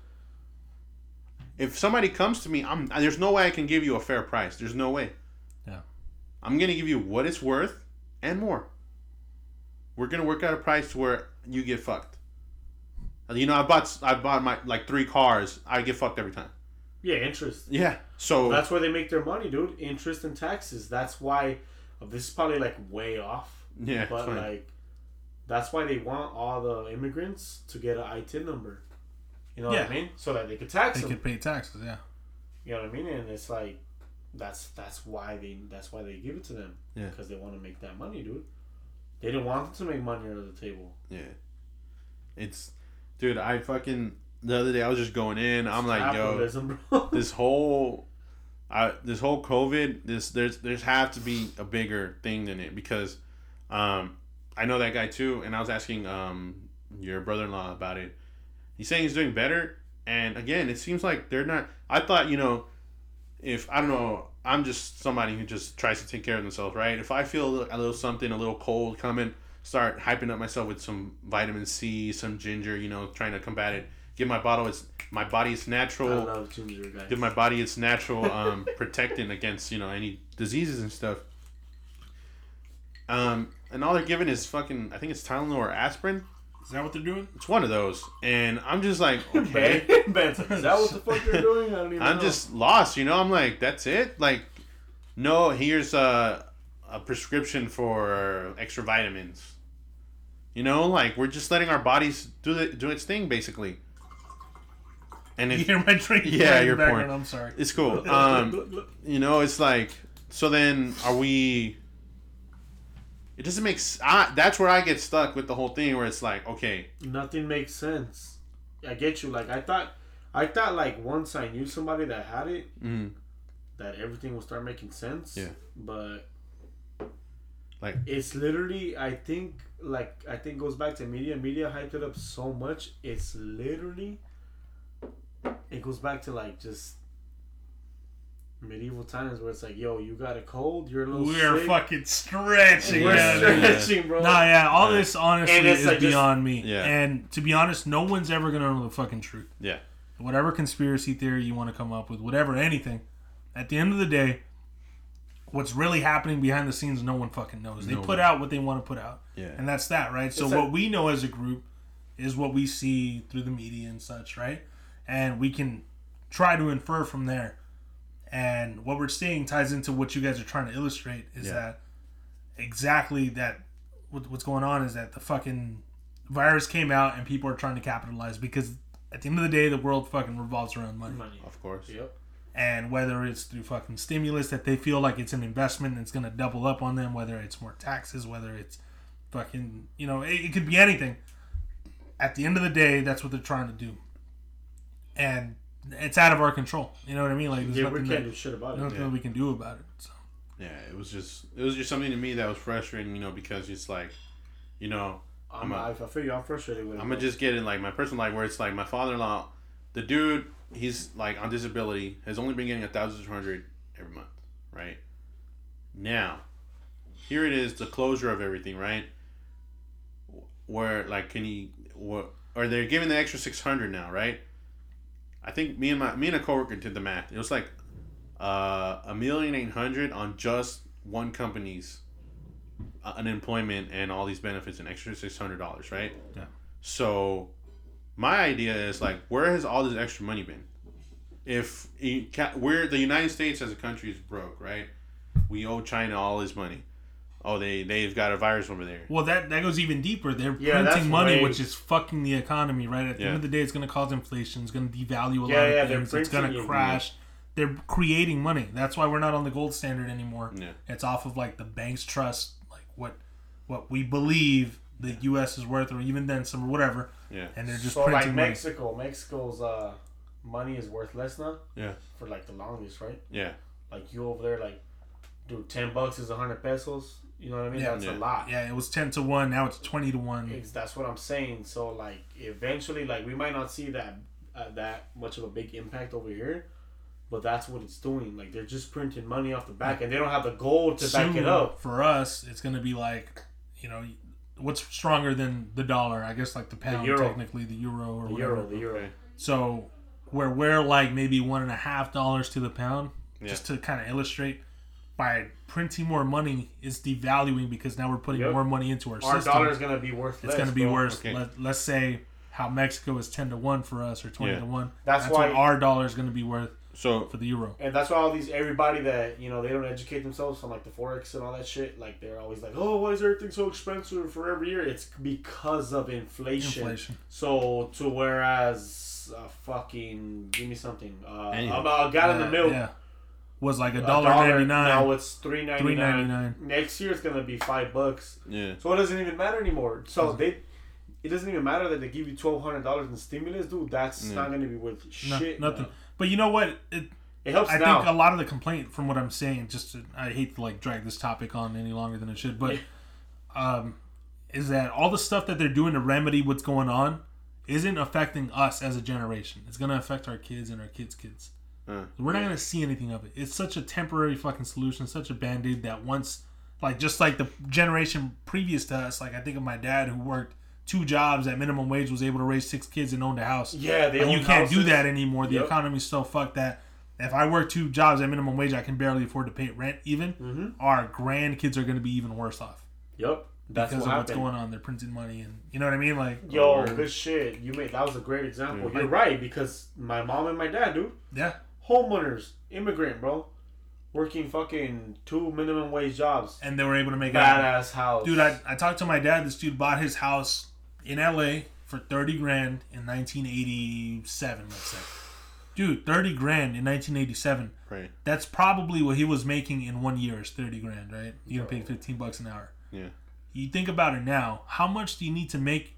A: If somebody comes to me, I'm there's no way I can give you a fair price. There's no way.
B: Yeah.
A: I'm gonna give you what it's worth and more. We're gonna work out a price where you get fucked. You know, I bought I bought my like three cars. I get fucked every time.
C: Yeah, interest.
A: Yeah. So
C: That's where they make their money, dude. Interest and taxes. That's why. Oh, this is probably like way off.
A: yeah,
C: but
A: fine.
C: like, that's why they want all the immigrants to get an ITIN number. You know
B: Yeah.
C: what I mean? So that they could tax
B: They
C: them.
B: could pay taxes, yeah.
C: You know what I mean? And it's like, that's that's why they that's why they give it to them.
A: Yeah.
C: Because they want to make that money, dude. They didn't want them to make money under the table.
A: Yeah. It's dude, I fucking the other day I was just going in. I'm like, yo, this whole I this whole COVID, this there's there's have to be a bigger thing than it because um I know that guy too and I was asking um your brother in law about it. He's saying he's doing better and again it seems like they're not I thought, you know, if I don't know, I'm just somebody who just tries to take care of themselves, right? If I feel a little, a little something, a little cold coming, start hyping up myself with some vitamin C, some ginger, you know, trying to combat it. Give my bottle its my body its
C: I
A: natural
C: love ginger guys.
A: give my body its natural um, protecting against you know any diseases and stuff. Um, and all they're giving is fucking I think it's Tylenol or aspirin.
B: Is that what they're doing?
A: It's one of those, and I'm just like, okay,
C: Ben, Ben's like, is that what the fuck they're doing? I don't even
A: I'm
C: know.
A: just lost. You know, I'm like, that's it. Like, no, here's a a prescription for extra vitamins. You know, like we're just letting our bodies do the, do its thing basically. And
B: You
A: if,
B: hear my drink?
A: Yeah,
B: right in
A: you're
B: the
A: pouring.
B: I'm sorry.
A: it's cool. Um, you know it's like so then are we it doesn't make s I, that's where i get stuck with the whole thing where it's like okay
C: Nothing makes sense. I get you. Like I thought, I thought like once I knew somebody that had it,
A: mm,
C: that everything would start making sense.
A: Yeah.
C: But
A: Like-
C: it's literally, I think, like I think goes back to media. Media hyped it up so much. It's literally, it goes back to like just medieval times where it's like, yo, you got a cold, you're a little
B: We're
C: sick.
B: fucking stretching.
C: We're
B: yeah,
A: Yeah.
C: stretching, bro.
B: Nah, yeah, all
A: Yeah.
B: this honestly is
C: like just-
B: beyond me.
A: Yeah.
B: And to be honest, no one's ever gonna know the fucking truth.
A: Yeah.
B: Whatever conspiracy theory you want to come up with, whatever anything, at the end of the day, what's really happening behind the scenes, no one fucking knows. They
A: No
B: put
A: one.
B: out what they want to put out,
A: yeah
B: and that's that, right? So
C: It's
B: what
C: like-
B: we know as a group is what we see through the media and such, right? And we can try to infer from there. And what we're seeing ties into what you guys are trying to illustrate is
A: Yeah.
B: that exactly that what's going on is that the fucking virus came out and people are trying to capitalize because at the end of the day the world fucking revolves around money
C: Money.
A: of course
C: Yep.
B: and whether it's through fucking stimulus that they feel like it's an investment and it's going to double up on them whether it's more taxes whether it's fucking you know it, it could be anything at the end of the day that's what they're trying to do and it's out of our control you know what i mean like there's
C: Yeah, we
B: nothing,
C: can't
B: that,
C: do shit about it.
B: nothing
A: Yeah.
B: that we can do about it so
A: yeah it was just it was just something to me that was frustrating you know because it's like you know
C: I'm,
A: I'm
C: I, I feel you. I'm frustrated with it.
A: I'm gonna just get in like my personal life where it's like my father-in-law, the dude, he's like on disability, has only been getting a thousand two hundred every month, right? Now, here it is, the closure of everything, right? Where like can he what or they're giving the extra six hundred now, right? I think me and my me and a coworker did the math. It was like uh, a million eight hundred on just one company's uh, unemployment and all these benefits, an extra six hundred dollars, right?
B: Yeah.
A: So, my idea is like, where has all this extra money been? If we're the United States as a country is broke, right? We owe China all this money. Oh, they they've got a virus over there.
B: Well, that that goes even deeper. They're
C: Yeah,
B: printing money,
C: way-
B: which is fucking the economy, right? At the
A: Yeah.
B: end of the day, it's going to cause inflation. It's going to devalue a
C: Yeah,
B: lot
C: yeah,
B: of
C: they're
B: things. It's going to
C: it,
B: crash. They're creating money. That's why we're not on the gold standard anymore.
A: Yeah.
B: It's off of like the bank's trust, like what what we believe the U.S. is worth, or even then some or whatever.
A: Yeah.
B: And they're just
C: so like
B: printing money.
C: Mexico, Mexico's uh, money is worth less now.
A: Yeah.
C: For like the longest, right?
A: Yeah.
C: Like you over there, like, dude, ten bucks is a hundred pesos. You know what I mean?
B: Yeah.
C: That's
A: Yeah.
C: a lot.
B: Yeah, it was ten to one. Now it's twenty to one.
C: It's, that's what I'm saying. So like, eventually, like, we might not see that uh, that much of a big impact over here, but that's what it's doing. Like, they're just printing money off the back, and they don't have the gold to back it up.
B: For us, it's going to be like, you know, what's stronger than the dollar? I guess like the pound,
C: euro.
B: technically the euro or
C: The
B: whatever.
C: euro, the euro.
A: Okay.
B: So where we're like maybe one and a half dollars to the pound,
A: Yeah.
B: just to kind of illustrate, by printing more money is devaluing because now we're putting
C: Yep.
B: more money into our,
C: Our
B: system.
C: Our dollar is gonna be worth
B: it's going to be
C: bro.
B: worse.
A: Okay.
B: Let, let's say how Mexico is ten to one for us or twenty
A: Yeah.
B: to one.
C: That's
B: That's,
C: why-
B: what our dollar is going to be worth
A: So
B: for the euro.
C: And that's why all these everybody that you know they don't educate themselves on like the forex and all that shit. Like they're always like, "Oh, why is everything so expensive for every year?" It's because of inflation.
B: Inflation.
C: So to whereas uh, fucking give me something uh,
A: Anything.
C: about a gallon
B: Yeah,
C: of milk.
B: yeah. Was like a
C: a
B: dollar ninety
C: Now
B: nine.
C: it's three ninety nine.
B: $3.99.
C: Next year it's gonna be five bucks.
A: yeah.
C: So it doesn't even matter anymore. So they, it doesn't even matter that they give you twelve hundred dollars in stimulus, dude. That's
A: Yeah.
C: not gonna be worth
B: No,
C: shit.
B: nothing.
C: now.
B: But you know what? It,
C: It helps
B: I
C: now.
B: think a lot of the complaint from what I'm saying, just to, I hate to like drag this topic on any longer than it should, but um, is that all the stuff that they're doing to remedy what's going on isn't affecting us as a generation. It's gonna affect our kids and our kids' kids.
A: Uh.
B: We're not gonna see anything of it. It's such a temporary fucking solution, such a band aid that once, like just like the generation previous to us, like I think of my dad who worked two jobs at minimum wage, was able to raise six kids and owned a house.
C: yeah, they
B: But you can't do that anymore. The
C: Yep.
B: economy's so fucked that if I work two jobs at minimum wage, I can barely afford to pay rent. Even
C: Mhm.
B: our grandkids are going to be even worse off
C: Yep, that's
B: because
C: what
B: of what's
C: happened.
B: going on. They're printing money, and you know what I mean. Like,
C: Yo, good shit. You made that was a great example.
A: Yeah.
C: You're right because my mom and my dad, dude,
B: yeah,
C: homeowners, immigrant, bro, working fucking two minimum wage jobs,
B: and they were able to make it. happen.
C: badass house,
B: Dude, I, I talked to my dad. This dude bought his house in L.A. for thirty grand in 1987. Let's say, dude, thirty grand in 1987.
A: Right.
B: That's probably what he was making in one year is thirty grand, right? You get paid fifteen bucks an hour.
A: Yeah.
B: You think about it now. How much do you need to make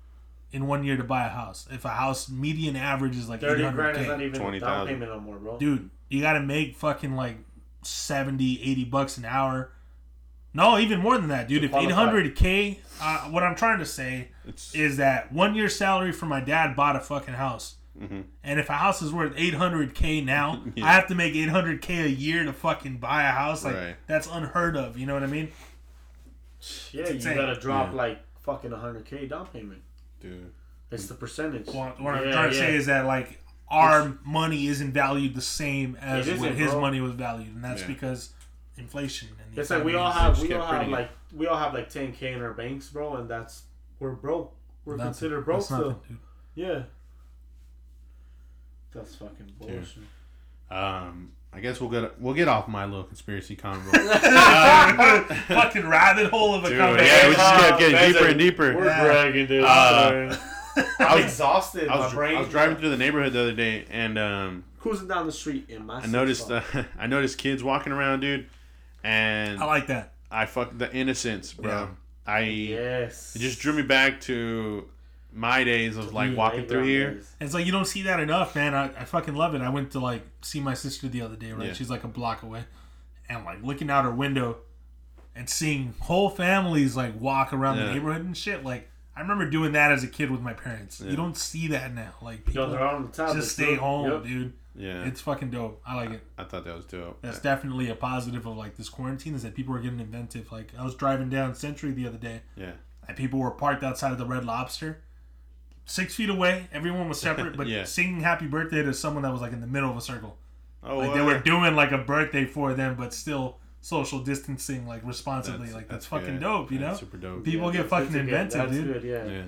B: in one year to buy a house? If a house median average is like
C: thirty
B: eight
C: grand
B: hundred
C: is not
B: k,
C: even a
A: 20,000.
C: down payment no more, bro.
B: dude, you got to make fucking like 70, 80 bucks an hour. No, even more than that, dude. If eight hundred k, uh, what I'm trying to say
A: It's
B: is that one year salary for my dad bought a fucking house.
A: Mhm.
B: And if a house is worth 800k now,
A: Yeah.
B: I have to make 800k a year to fucking buy a house. Like
A: Right.
B: that's unheard of. You know what I mean?
C: yeah, you gotta drop
A: Yeah.
C: like fucking hundred k down payment.
A: Dude.
C: It's the percentage.
B: What, what I'm
C: Yeah,
B: trying to say is that like our money isn't valued the same as
C: It
B: what
C: isn't,
B: his
C: bro.
B: money was valued, and that's
A: Yeah.
B: because inflation. And
C: It's like we all have we all have
A: printing it.
C: like we all have like ten k in our banks, bro, and that's we're broke. We're
B: Nothing.
C: considered broke
B: That's nothing,
C: still.
B: dude.
C: Yeah. That's fucking bullshit.
A: Um, I guess we'll get we'll get off my little conspiracy convo.
B: fucking rabbit hole of a
A: Dude,
B: conversation.
A: yeah, we just kept
C: Oh,
A: getting
C: man,
A: deeper and deeper.
C: We're
B: Yeah.
C: bragging, dude.
A: Uh,
C: I'm
A: was-
C: exhausted.
A: I was,
C: my brain.
A: I was driving through the neighborhood the other day, and um,
C: cruising down the street in my.
A: I noticed uh. I noticed kids walking around, dude, and
B: I like that.
A: I fucked the innocence, bro.
B: Yeah.
A: I
C: yes.
A: it just drew me back to my days of like mm. walking through here.
B: It's like you don't see that enough, man. I, I fucking love it. I went to like see my sister the other day, right?
A: Yeah.
B: She's like a block away, and like looking out her window and seeing whole families like walk around the neighborhood and shit. Like I remember doing that as a kid with my parents.
A: Yeah.
B: You don't see that now. Like
C: Yo,
B: people
C: they're on the tablets.
B: just stay
C: dude.
B: home,
C: Yep.
B: dude.
A: Yeah,
B: It's fucking dope. I like it.
A: I thought that was dope.
B: That's definitely a positive of like this quarantine is that people are getting inventive. Like I was driving down Century the other day,
A: Yeah,
B: and people were parked outside of the Red Lobster, six feet away. Everyone was separate, but
A: Yeah.
B: singing "Happy Birthday" to someone that was like in the middle of a circle.
A: oh,
B: Like they
A: uh,
B: were doing like a birthday for them, but still social distancing like responsibly. like that's, fucking
A: good.
B: dope, you know.
A: That's super dope.
B: People
C: Yeah,
B: get
C: that's
B: fucking
C: good to get.
B: inventive,
C: That's
B: dude.
C: good, yeah.
A: Yeah,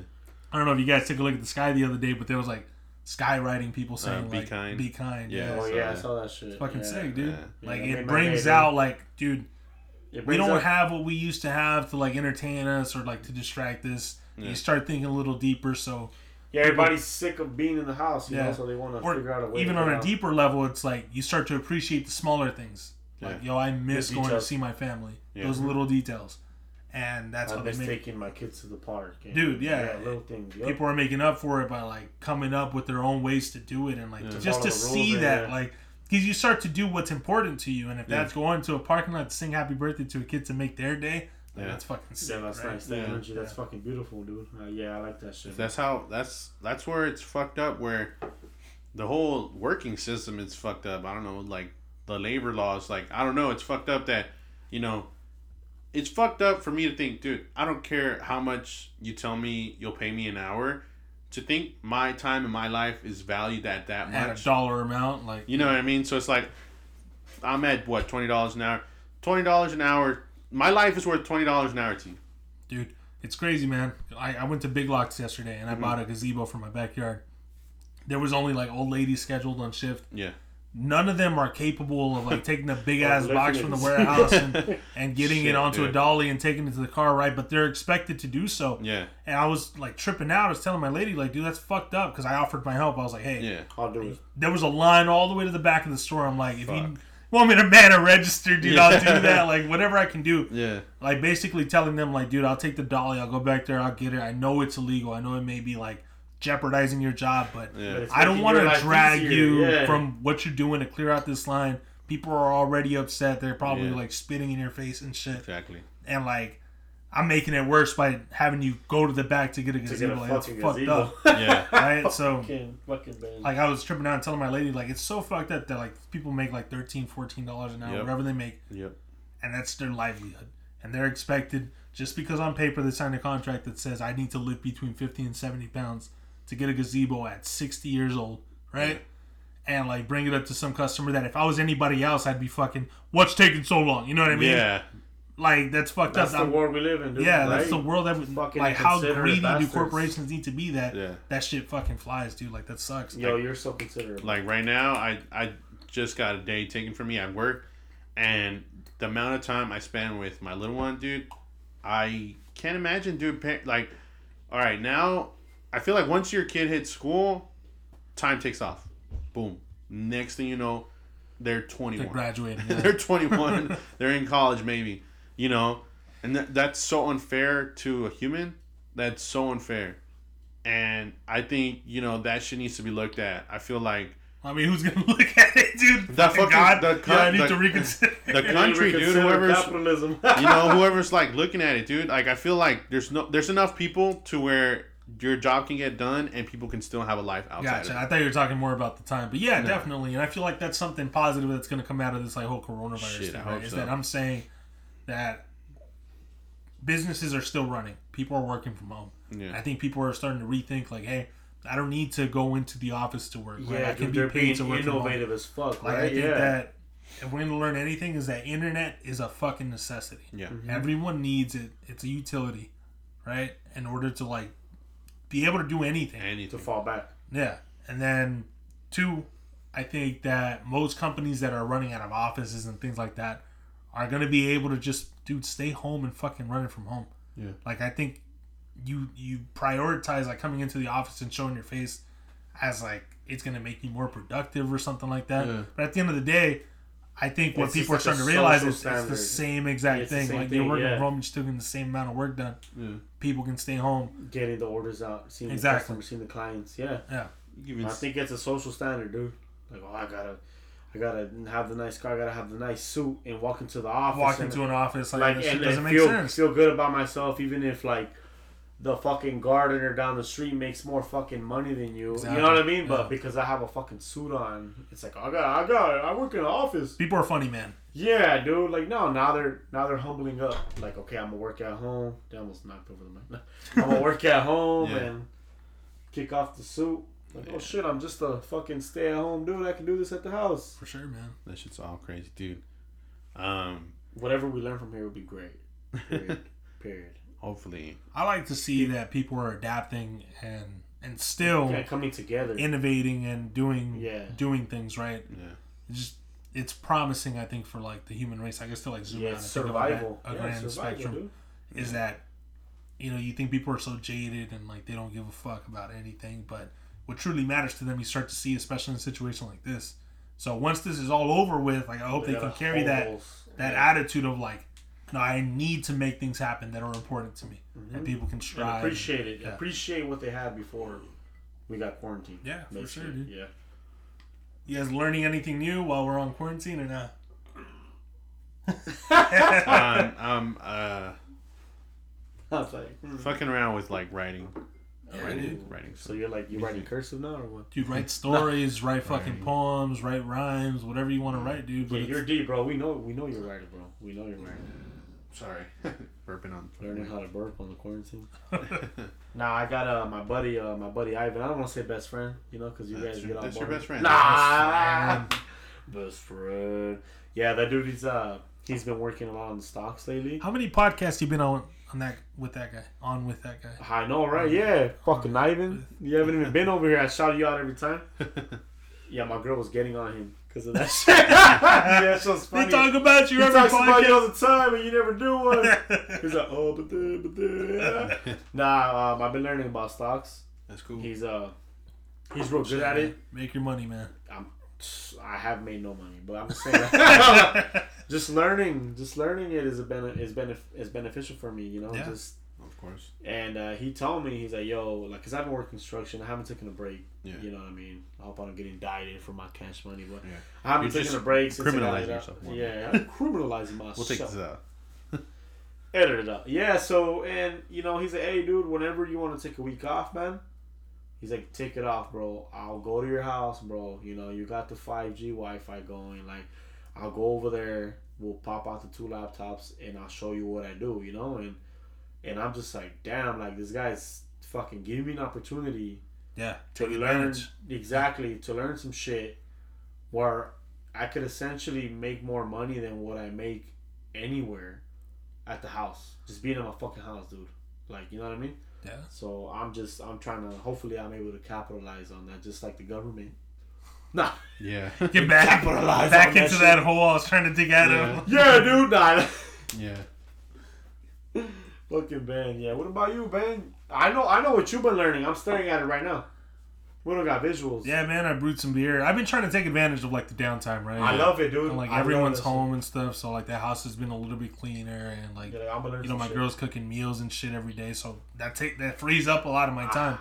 B: I don't know if you guys took a look at the sky the other day, but there was like skywriting people saying
A: Uh, be
B: like
A: kind.
B: "Be kind."
A: Yeah.
B: Yeah,
C: Oh
A: so
C: yeah, I saw that shit.
B: It's fucking
C: yeah.
B: sick, dude.
A: Yeah.
B: Like
C: Yeah,
B: it brings
C: day,
B: out like, dude, we don't
C: up-
B: have what we used to have to like entertain us or like to distract us.
A: Yeah.
B: You start thinking a little deeper, so
C: Yeah, everybody's sick of being in the house, you
B: Yeah.
C: know, so they want to
B: or
C: figure out a way.
B: even
C: to
B: on a
C: out.
B: deeper level, it's like you start to appreciate the smaller things. Like,
A: Yeah.
B: yo, I miss
C: The
B: going to see my family.
A: Yeah.
B: Those mm-hmm. little details, and that's
C: I
B: how they
C: miss
B: make
C: taking my kids to the park. and-
B: Dude, yeah.
C: little things. Yep.
B: people are making up for it by like coming up with their own ways to do it and like
A: Yeah.
B: just to see that
C: yeah.
B: like because you start to do what's important to you and if
A: Yeah.
B: that's going to a parking lot to sing happy birthday to a kid to make their day then
A: Yeah.
B: that's fucking sick
C: Yeah, that's
B: right?
C: nice. That
A: Yeah.
C: energy, that's
B: Yeah.
C: fucking beautiful, dude. Uh, yeah, I like that shit.
A: That's how. That's that's where it's fucked up. Where the whole working system is fucked up. I don't know, like the labor laws. Like I don't know. It's fucked up that you know. It's fucked up for me to think, dude. I don't care how much you tell me you'll pay me an hour. To think my time and my life is valued at that
B: at
A: much.
B: a dollar amount like
A: You know what I mean? So it's like I'm at what twenty dollars an hour. Twenty dollars an hour. My life is worth twenty dollars an hour to you.
B: dude it's crazy man I, I went to big lots yesterday and i
A: Mm-hmm.
B: bought a gazebo for my backyard there was only like old ladies scheduled on shift
A: Yeah.
B: none of them are capable of like taking a big ass box from the warehouse and, and getting
A: Shit,
B: it onto a dolly and taking it to the car right but they're expected to do so
A: Yeah.
B: And I was like tripping out. I was telling my lady, like, dude, that's fucked up. Because I offered my help. I was like, hey,
A: Yeah.
C: I'll do it.
B: there was a line all the way to the back of the store. I'm like, if you
A: Fuck.
B: Want me to man a register, dude, I'll do that. Like, whatever I can do.
A: Yeah.
B: Like, basically telling them, like, dude, I'll take the dolly. I'll go back there. I'll get it. I know it's illegal. I know it may be, like, jeopardizing your job, but
A: Yeah.
B: I don't want to drag
C: easier,
B: you
C: yeah.
B: from what you're doing to clear out this line. People are already upset. They're probably,
A: Yeah.
B: like, spitting in your face and shit.
A: Exactly.
B: And, like, I'm making it worse by having you go to the back to get a
C: to get
B: gazebo.
C: a
B: Like, that's
C: fucking
B: fucked up.
A: Yeah.
B: Right? So,
C: fucking, fucking
B: like, I was tripping out and telling my lady, like, it's so fucked up that, like, people make, like, $13, $14 an hour,
A: Yep.
B: whatever they make,
A: Yep.
B: and that's their livelihood. And they're expected, just because on paper they signed a contract that says I need to lift between 50 and 70 pounds to get a gazebo at 60 years old, right? And, like, bring it up to some customer that if I was anybody else, I'd be fucking, what's taking so long? You know what I mean?
A: Yeah.
B: Like, that's fucked
C: that's
B: up.
C: That's the
B: I'm-
C: world we live in, dude.
B: yeah, that's the world that we,
C: Fucking
B: like how
C: inconsiderate
B: greedy do corporations need to be that
A: Yeah.
B: that shit fucking flies, dude. Like that sucks.
C: Yo, you're so considerate.
A: Like right now, I I just got a day taken from me at work, and the amount of time I spend with my little one, dude, I can't imagine, dude. Like, all right, now I feel like once your kid hits school, time takes off. Boom. Next thing you know, they're
B: They're
A: 21.
B: graduating. yeah.
A: they're 21. they're in college, maybe. You know, and th- that's so unfair to a human. That's so unfair. And I think you know that shit needs to be looked at. I feel like
B: I mean, who's gonna look at it, dude?
A: The fucking-
B: God,
A: the
B: yeah, I need
A: the-
B: to reconsider.
A: the country, dude.
C: Reconsider
A: Whoever's
C: capitalism.
A: you know whoever's like looking at it, dude. Like I feel like there's no there's enough people to where your job can get done and people can still have a life outside.
B: Gotcha.
A: Of
B: I thought you were talking more about the time, but yeah,
A: No.
B: definitely. And I feel like that's something positive that's going to come out of this like whole coronavirus
A: Shit, I
B: thing.
A: hope
B: Right? Is
A: so.
B: that I'm saying that businesses are still running. People are working from home.
A: Yeah.
B: I think people are starting to rethink like, hey, I don't need to go into the office to work. Right? I can be paid
C: being
B: to work from home.
C: innovative as fuck,
B: Like
C: right?
B: I think
C: yeah.
B: that if we're gonna learn anything, is that internet is a fucking necessity.
A: Yeah. Mm-hmm.
B: Everyone needs it. It's a utility, right? In order to like be able to do anything.
C: to fall back.
B: Yeah. And then two, I think that most companies that are running out of offices and things like that are gonna be able to just dude stay home and fucking run it from home.
A: Yeah.
B: Like I think you you prioritize like coming into the office and showing your face as like it's gonna make you more productive or something like that.
A: Yeah.
B: But at the end of the day, I think what
C: It's
B: people are
C: like
B: starting to realize
C: social
B: is it's the same exact
C: It's the
B: thing.
C: same
B: like you're working
C: yeah.
B: from home, you're still getting the same amount of work done.
A: Yeah.
B: People can stay home.
C: Getting the orders out, seeing
B: Exactly.
C: the customers, seeing the clients. Yeah,
B: Yeah.
C: I think it's a social standard, dude. Like, oh, I gotta, I gotta have the nice car. I gotta have the nice suit and walk into the office.
B: Walk
C: and,
B: into an office like,
C: like
B: that
C: and,
B: doesn't
C: and
B: make
C: feel
B: sense.
C: feel good about myself, even if like the fucking gardener down the street makes more fucking money than you.
B: Exactly.
C: You know what I mean?
B: Yeah.
C: But because I have a fucking suit on, it's like I got, I got, I work in an office.
B: People are funny, man.
C: Yeah, dude. Like no, now they're now they're humbling up. Like okay, I'm gonna work at home. They almost knocked over the mic. I'm gonna work at home
A: Yeah.
C: and kick off the suit. Like oh shit, I'm just a fucking stay at home dude. I can do this at the house.
B: For sure, man.
A: That shit's all crazy, dude. Um,
C: Whatever we learn from here would be great. Period. Period.
A: hopefully,
B: I like to see that people are adapting and and still
C: Yeah, coming together.
B: innovating and doing
C: Yeah.
B: doing things right.
A: yeah,
B: It's just it's promising, I think, for like the human race. I guess to like zoom
C: yeah,
B: out and
C: it's
B: think about
C: survival.
B: that, a
C: yeah,
B: grand
C: survival,
B: spectrum.
C: dude.
B: Is that you know you think people are so jaded and like they don't give a fuck about anything, but what truly matters to them, you start to see, especially in a situation like this. So once this is all over with, like I hope they,
C: They
B: can
C: gotta
B: carry that
C: hold-
B: that
C: yeah.
B: attitude of like, no, I need to make things happen that are important to me, and people can
C: And
B: strive.
C: appreciate it.
B: Yeah.
C: Appreciate what they had before we got quarantined.
B: Yeah, for sure,
C: Basically.
B: dude.
C: Yeah.
B: You guys learning anything new while we're on quarantine or not?
A: um, um, uh,
C: I was like,
A: fucking around with like writing,
B: Yeah,
A: writing, writing.
C: so you're like you writing cursive now or what?
B: Dude, write stories, write fucking
A: Right.
B: poems, write rhymes, whatever you want to write, dude. But
C: Yeah, you're deep, bro. We know we know you're writing, bro. We know you're writing.
A: Sorry, burping on.
C: Learning how to burp on the quarantine. Nah, I got uh my buddy uh my buddy Ivan. I don't want to say best friend, you know, because you
A: That's
C: guys
A: your-
C: get on
A: that's
C: board.
A: your best friend.
C: Nah, best friend. Yeah, that dude. He's uh he's been working a lot on the stocks lately.
B: How many podcasts you been on on that with that guy? On with that guy?
C: I know, right? Yeah, fucking Ivan. You haven't even been over here. I shout you out every time. Yeah, my girl was getting on him because of that shit. yeah, that shit's
B: They
C: funny.
B: talk about you
C: he
B: every
C: talks about you all the time, and you never do one. He's like, oh, but then, but then. Nah, um, I've been learning about stocks.
A: That's cool.
C: He's uh, he's real good at it.
B: Make your money, man.
C: I'm, I have made no money, but I'm just saying, just learning, just learning it is a benef- is benef- is beneficial for me, you know.
B: Yeah.
C: Just
A: Of course.
C: and uh, he told me he's like, yo, like, cause I've been working construction, I haven't taken a break.
A: Yeah.
C: You know what I mean? I hope I'm not getting dieted for my cash money, but
A: Yeah.
C: I haven't
A: You're
C: taken a break since
A: criminalizing
C: it
A: yourself.
C: Yeah, I'm criminalizing myself.
A: We'll take this out.
C: Edit it out. Yeah, so and you know he's like, hey dude, whenever you want to take a week off, man. He's like, take it off, bro. I'll go to your house, bro. You know, you got the five G Wi-Fi going. Like, I'll go over there. We'll pop out the two laptops, and I'll show you what I do. You know, and and I'm just like, damn, like this guy's fucking giving me an opportunity
B: Yeah.
C: to learn
B: advantage.
C: exactly to learn some shit where I could essentially make more money than what I make anywhere at the house. Just being in my fucking house, dude. Like, you know what I mean?
B: Yeah.
C: So I'm just I'm trying to hopefully I'm able to capitalize on that just like the government. Nah.
A: Yeah.
B: Get back,
C: Capitalize
B: back
C: on that
B: into that hole I was trying to dig out of.
C: Yeah, dude, nah.
A: yeah.
C: fucking Ben. Yeah. What about you, Ben? I know I know what you've been learning. I'm staring at it right now. We don't got visuals.
B: Yeah, man, I brewed some beer. I've been trying to take advantage of like the downtime, right?
C: I love it, dude.
B: And, like
C: I
B: everyone's home and stuff, so like the house has been a little bit cleaner and like.
C: Yeah, I'm gonna learn
B: you know my
C: shit.
B: girl's cooking meals and shit every day, so that take that frees up a lot of my ah, time.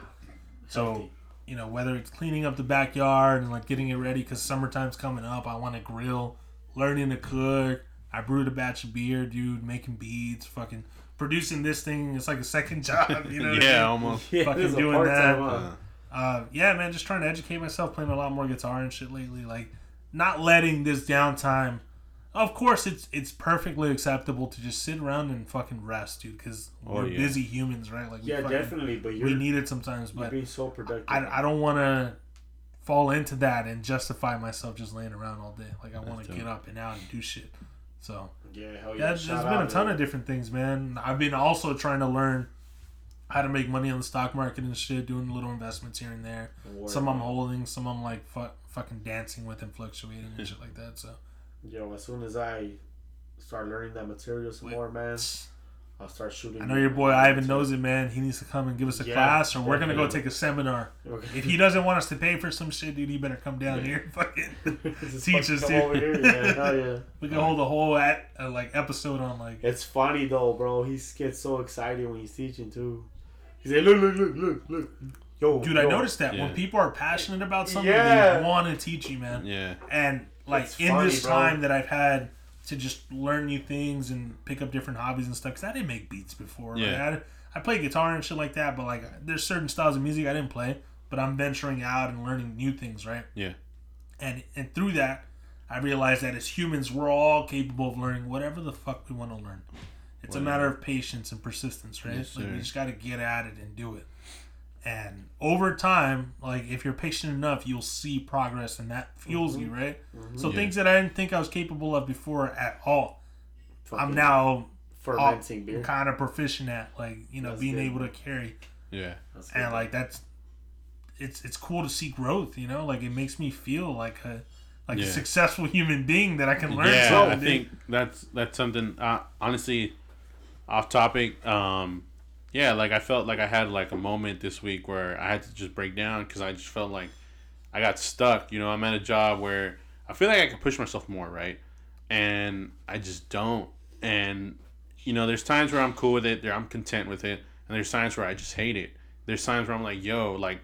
B: So
C: Healthy.
B: you know whether it's cleaning up the backyard and like getting it ready because summertime's coming up, I want to grill, learning to cook. I brewed a batch of beer, dude, making beads, fucking producing this thing. It's like a second job, you know? what I
A: yeah,
B: mean?
A: almost.
C: Yeah,
B: fucking
C: this is a
B: doing
C: part-time,
B: that.
C: Huh?
A: Uh,
B: Uh, yeah, man, just trying to educate myself, playing a lot more guitar and shit lately. Like, not letting this downtime. Of course, it's it's perfectly acceptable to just sit around and fucking rest, dude. Because
A: Oh,
B: we're
A: yeah.
B: busy humans, right? Like,
C: Yeah,
B: fucking-
C: definitely. But you're,
B: We need it sometimes, but
C: being so productive.
B: I, I don't want to fall into that and justify myself just laying around all day. Like, I want to get up and out and do shit. So
C: yeah, hell yeah.
B: yeah, there's
C: Shout
B: been a ton
C: man.
B: of different things, man. I've been also trying to learn how to make money on the stock market and shit, doing little investments here and there. Some I'm holding, some I'm like fu- fucking dancing with and fluctuating and shit like that. So
C: Yo, as soon as I start learning that material some
B: Wait.
C: more, man, I'll start shooting.
B: I know your boy Ivan knows it, man. He needs to come and give us a
C: Yeah,
B: class, or we're gonna go take a seminar.
C: Okay.
B: If he doesn't want us to pay for some shit, dude, he better come down here. and Fucking, teach us, dude.
C: over here. Yeah, yeah.
B: we can hold a whole at uh, like episode on like.
C: It's funny though, bro. He gets so excited when he's teaching too. He's like, look, look, look, look, look. Yo,
B: Dude,
C: yo.
B: I noticed that
A: Yeah.
B: when people are passionate about something,
C: Yeah.
B: they want to teach you, man.
A: yeah.
B: And like
C: It's
B: in
C: funny,
B: this
C: bro.
B: time that I've had to just learn new things and pick up different hobbies and stuff, because I didn't make beats before. Like,
A: Yeah.
B: I play guitar and shit like that, but like there's certain styles of music I didn't play, but I'm venturing out and learning new things, right?
A: Yeah.
B: And and through that, I realized that as humans, we're all capable of learning whatever the fuck we want to learn. It's a matter of patience and persistence, right?
A: Yes,
B: like you just got to get at it and do it. And over time, like if you're patient enough, you'll see progress, and that fuels you, right? So
A: Yeah.
B: things that I didn't think I was capable of before at all, I'm now
C: fermenting beer.
B: kind of proficient at, like you know,
C: That's
B: being
C: good,
B: able to carry,
A: Yeah.
C: That's good.
B: and like that's, it's it's cool to see growth, you know, like it makes me feel like a like a successful human being that I can learn
A: yeah,
B: something.
A: I think that's that's something. Uh, honestly, off topic. Um, yeah, like I felt like I had like a moment this week where I had to just break down because I just felt like I got stuck. You know, I'm at a job where I feel like I can push myself more, right? And I just don't. And you know, there's times where I'm cool with it, there I'm content with it, and there's times where I just hate it. There's times where I'm like, yo, like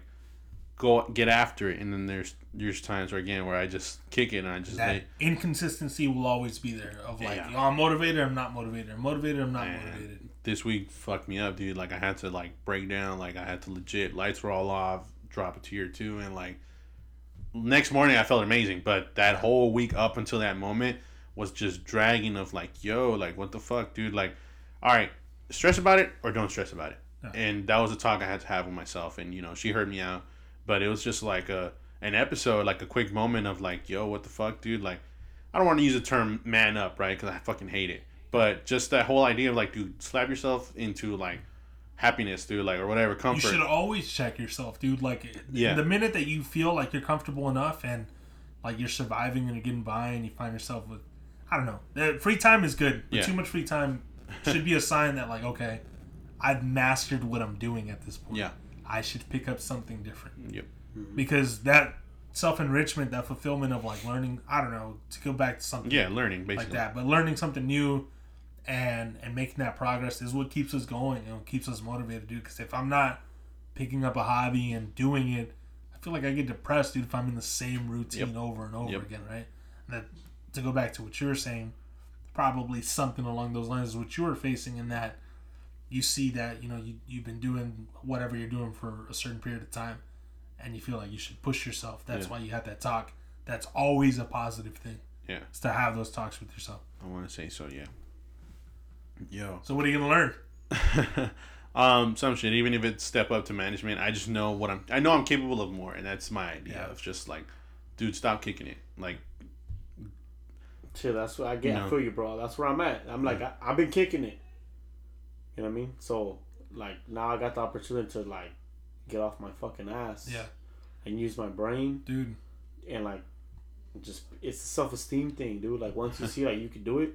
A: go get after it, and then there's there's times where again where I just kick it and I just
B: that inconsistency will always be there. Of like,
A: Yeah.
B: oh, I'm motivated, I'm not motivated. I'm motivated, I'm not motivated.
A: this week fucked me up, dude. Like I had to like break down, like I had to legit lights were all off, drop a tear two, and like next morning I felt amazing. But that whole week up until that moment was just dragging of like, yo, like what the fuck, dude? Like, all right, stress about it or don't stress about it.
B: Yeah.
A: And that was a talk I had to have with myself, and you know she heard me out, but it was just like a an episode, like a quick moment of like, yo, what the fuck, dude? Like, I don't want to use the term man up, right? Because I fucking hate it. But just that whole idea of like, dude, slap yourself into like happiness, dude, like or whatever comfort.
B: You should always check yourself, dude. Like,
A: Yeah.
B: the minute that you feel like you're comfortable enough and like you're surviving and you're getting by, and you find yourself with, I don't know, free time is good, but
A: Yeah.
B: too much free time should be a sign that like, okay, I've mastered what I'm doing at this point.
A: Yeah.
B: I should pick up something different.
A: Yep. Mm-hmm.
B: because that self enrichment, that fulfillment of like learning, I don't know, to go back to something
A: Yeah, learning
B: like
A: basically.
B: that, but learning something new and and making that progress is what keeps us going and what keeps us motivated, dude. Because if I'm not picking up a hobby and doing it, I feel like I get depressed, dude. If I'm in the same routine
A: Yep.
B: over and over
A: Yep.
B: again, right? And that to go back to what you were saying, probably something along those lines is what you were facing in that you see that you know you, you've been doing whatever you're doing for a certain period of time and you feel like you should push yourself that's
A: Yeah.
B: why you have that talk that's always a positive thing
A: Yeah.
B: is to have those talks with yourself
A: I want to say so. Yeah. Yo.
B: so what are you gonna learn
A: um, some shit. Even if it's step up to management, I just know what I'm. I know I'm capable of more, and that's my idea
B: Yeah.
A: of just like, dude, stop kicking it. Like,
C: Shit, that's what I get.
A: No.
C: I feel you, bro. That's where I'm at. I'm like, I, I've been kicking it. You know what I mean? So, like, now I got the opportunity to like get off my fucking ass.
B: yeah
C: And use my brain
B: dude
C: and like, just it's a self esteem thing, dude. Like once you see like you can do it,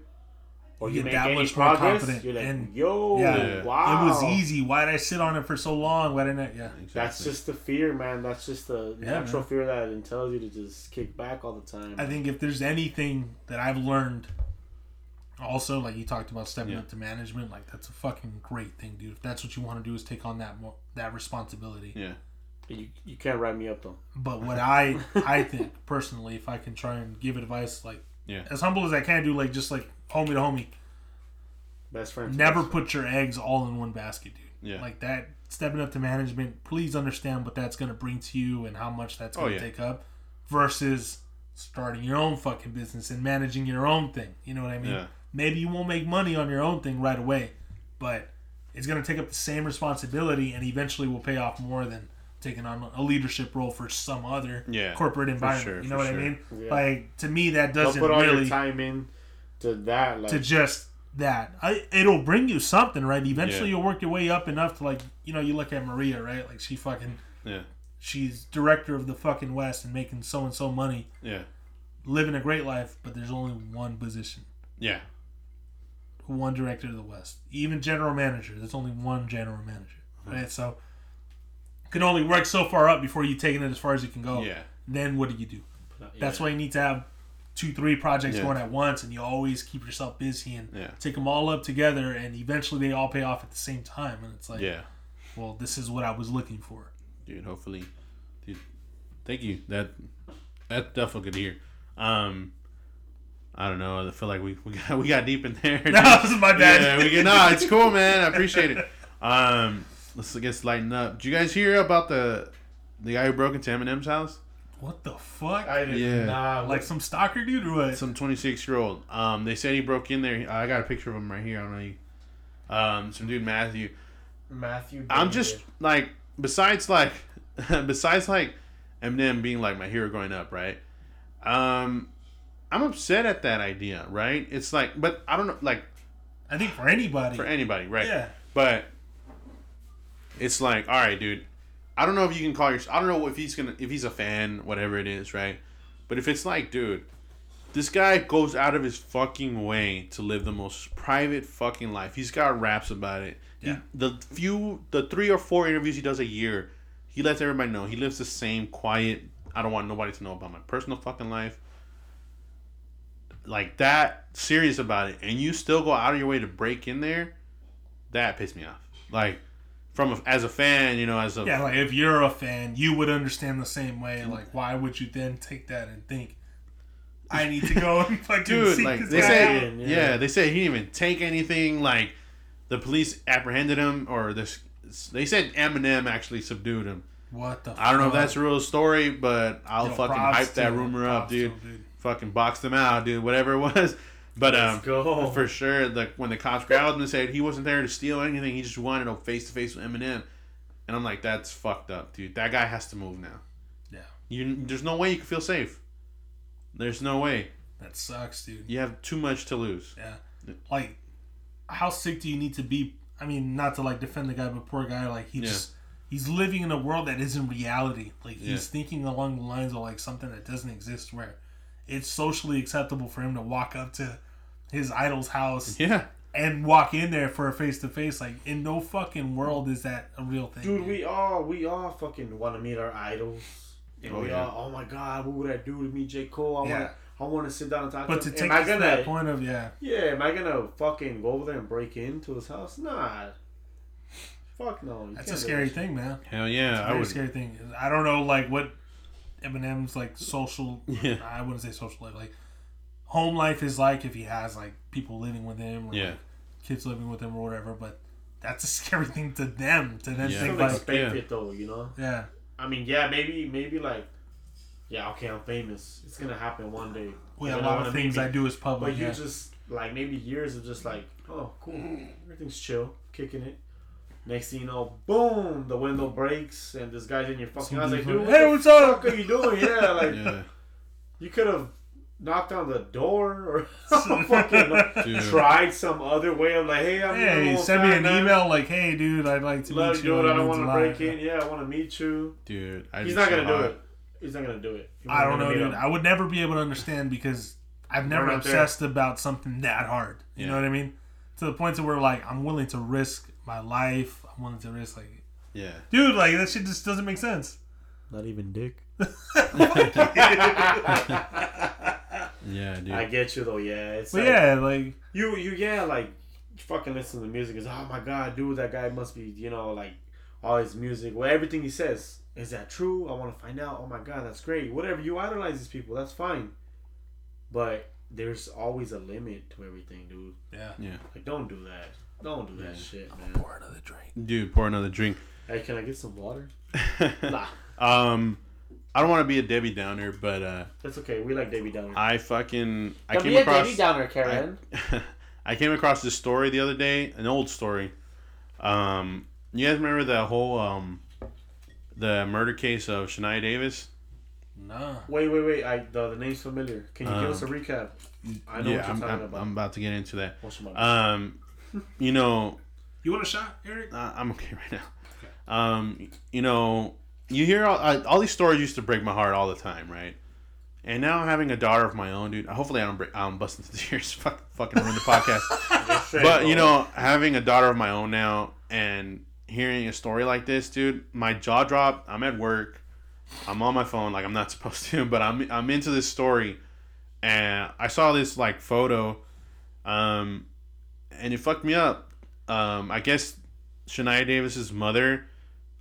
C: or
B: You
C: you,
B: get
C: make
B: that
C: any
B: much more
C: progress,
B: confident
C: you're like,
B: and-
C: yo,
B: yeah.
C: wow,
B: it was easy why did i sit on it for so long why didn't i yeah
A: exactly.
C: That's just the fear, man. That's just the
B: Yeah,
C: natural
B: man.
C: fear that it tells you to just kick back all the time.
B: i think if there's anything that i've learned also like you talked about stepping
A: Yeah.
B: up to management like that's a fucking great thing dude if that's what you want to do is take on that more that responsibility
A: yeah.
C: you you can't write me up though.
B: But what I I think personally, if I can try and give advice, like
A: Yeah.
B: as humble as I can do, like just like homie to homie,
C: Best friend.
B: never put your eggs all in one basket, dude.
A: Yeah.
B: Like that, stepping up to management, please understand what that's gonna bring to you and how much that's oh, gonna
A: Oh, yeah.
B: take up, versus starting your own fucking business and managing your own thing. You know what I mean?
A: Yeah.
B: Maybe you won't make money on your own thing right away, but it's gonna take up the same responsibility and eventually will pay off more than taking on a leadership role for some other
A: Yeah,
B: corporate environment.
A: sure,
B: you know what
A: sure.
B: I mean?
C: Yeah.
B: Like to me, that
C: Don't
B: doesn't
C: put all
B: really
C: your time in to that. Like
B: to just that. I, it'll bring you something, right? Eventually,
A: Yeah.
B: you'll work your way up enough to like you know you look at Maria, right? Like she fucking
A: Yeah.
B: she's director of the fucking West and making so and so money,
A: Yeah.
B: living a great life, but there's only one position,
A: Yeah.
B: One director of the West. Even general manager, there's only one general manager, right? So can only work so far up before you taking it as far as you can go.
A: Yeah.
B: Then what do you do?
C: yeah.
B: That's why you need to have two, three projects
A: Yeah.
B: going at once, and you always keep yourself busy and
A: Yeah.
B: take them all up together, and eventually they all pay off at the same time. And it's like,
A: Yeah.
B: well, this is what I was looking for.
A: dude. Hopefully, dude. Thank you. That that definitely good to hear. Um, I don't know. I feel like we we got we got deep in there.
B: No, this is my bad.
A: Yeah, we get no. It's cool, man. I appreciate it. Um, let's get lighten up. Did you guys hear about the the guy who broke into Eminem's house?
B: What the fuck?
C: I did
A: Yeah.
C: not
B: like some stalker dude or what?
A: Some 26 year old. Um, they said he broke in there. I got a picture of him right here. I don't know. You. Um, some dude Matthew.
C: Matthew.
A: I'm just like besides like besides like Eminem being like my hero growing up, right? Um, I'm upset at that idea, right? It's like, but I don't know, like
B: I think for anybody.
A: for anybody, right?
B: Yeah.
A: But it's like, all right, dude. I don't know if you can call your. I don't know if he's gonna if he's a fan, whatever it is, right? But if it's like, dude, this guy goes out of his fucking way to live the most private fucking life. He's got raps about it. He-
B: Yeah.
A: the few, the three or four interviews he does a year, he lets everybody know he lives the same quiet. I don't want nobody to know about my personal fucking life. Like that, serious about it, and you still go out of your way to break in there. That pissed me off. Like, from a, as a fan, you know, as a
B: Yeah, like if you're a fan, you would understand the same way. Like, why would you then take that and think, I need to go and fucking
A: dude
B: seek
A: like
B: this
A: they
B: guy
A: say
B: out?
C: Yeah.
A: yeah. they say he didn't even take anything like the police apprehended him or this they said eminem actually subdued him
B: What the?
A: i don't know if that's a real story but i'll
B: Yo,
A: fucking hype that rumor up dude
B: dude.
A: Fucking box them out dude whatever it was but um for sure like when the cops grabbed him and said he wasn't there to steal anything he just wanted to face to face with eminem and i'm like that's fucked up dude that guy has to move now
B: Yeah.
A: you there's no way you can feel safe there's no way
B: That sucks, dude.
A: you have too much to lose
B: Yeah. Like, how sick do you need to be? I mean, not to like defend the guy, but poor guy, like he
A: Yeah.
B: just he's living in a world that isn't reality. Like he's
A: Yeah.
B: thinking along the lines of like something that doesn't exist, where it's socially acceptable for him to walk up to his idol's house
A: yeah
B: and walk in there for a face to face. Like in no fucking world is that a real thing,
C: Dude, we all we all fucking want to meet our idols. And
A: Oh,
C: we
A: yeah.
C: all, oh my god, what would I do to meet J. Cole? I
B: Yeah.
C: want to I want to sit down and talk
B: But
C: to
B: to take
C: am I
B: it to
C: gonna,
B: that point of yeah,
C: yeah, am I gonna fucking go over there and break into his house? Nah. Fuck no.
B: that's a scary
C: that
B: thing, man.
A: Hell yeah, I
B: Very
A: would.
B: scary thing. I don't know like what Eminem's like social.
A: Yeah.
B: I wouldn't say social life. Like home life is like if he has like people living with him or
A: Yeah.
B: like, kids living with him or whatever. But that's a scary thing to them to then
A: Yeah.
B: think
C: Still
B: like
A: yeah.
C: it though, you know.
B: yeah.
C: I mean, yeah, maybe, maybe like, yeah, okay, I'm famous. It's gonna happen one day.
B: We
C: You're
B: have a lot of things
C: me.
B: I do is public.
C: But you just like maybe years of just like, oh, cool, everything's chill, kicking it. Next thing you know, boom, the window breaks and this guy's in your fucking house. Like, dude,
B: "Hey, what's up?"
C: fuck are you doing? Yeah, like
A: Yeah,
C: you could have knocked on the door or fucking
A: dude.
C: tried some other way of like, hey, I'm
B: Hey, send me an
C: man.
B: email like, "Hey, dude, I'd like to
C: Love
B: meet
C: you,
B: you."
C: dude. I don't want to
B: July."
C: break in. Yeah, I want to meet you.
A: Dude, I
C: He's
A: just
C: not gonna
A: saw
C: do it. He's not gonna do it. He's
B: I don't know, dude.
C: him.
B: I would never be able to understand because I've never
C: not there.
B: obsessed about something that hard. You know what I mean? To the point to where like I'm willing to risk my life. I'm willing to risk like,
A: Yeah,
B: dude, like that shit just doesn't make sense.
C: Not even dick.
A: yeah, dude.
C: I get you though. Yeah, it's
B: But
C: like,
B: yeah, like
C: you you yeah like you fucking listen to the music is oh my god dude that guy must be you know like all his music well everything he says is that true I want to find out oh my god that's great whatever you idolize these people that's fine but there's always a limit to everything dude
B: yeah.
A: yeah,
C: like don't do that don't do that shit man
B: Pour another drink.
A: dude, pour another drink.
C: hey can I get some water nah
A: um, I don't want to be a Debbie Downer, but uh,
C: that's okay we like Debbie Downer
A: I fucking I
C: Don't
A: came
C: be a
A: across
C: Debbie Downer Karen
A: I came across this story the other day, an old story. Um, you guys remember that whole um, the murder case of Shaniya Davis?
B: Nah.
C: wait wait wait I the, the name's familiar can you give us a
A: Um,
C: recap I know
A: yeah,
C: what you're
A: I'm,
C: talking
A: I'm,
C: about
A: I'm about to get into that.
C: What's your mind?
A: Um, you know,
B: You want a shot, Eric?
A: Uh, I'm okay right now. Um, you know, you hear all, uh, all these stories used to break my heart all the time, right? And now I'm having a daughter of my own, dude. Hopefully, I don't break, I don't bust into tears. Fuck, fucking ruin the podcast. But you know, having a daughter of my own now and hearing a story like this, dude, my jaw dropped. I'm at work. I'm on my phone like I'm not supposed to, but I'm I'm into this story, and I saw this like photo, um, and it fucked me up. Um, I guess Shaniya Davis's mother,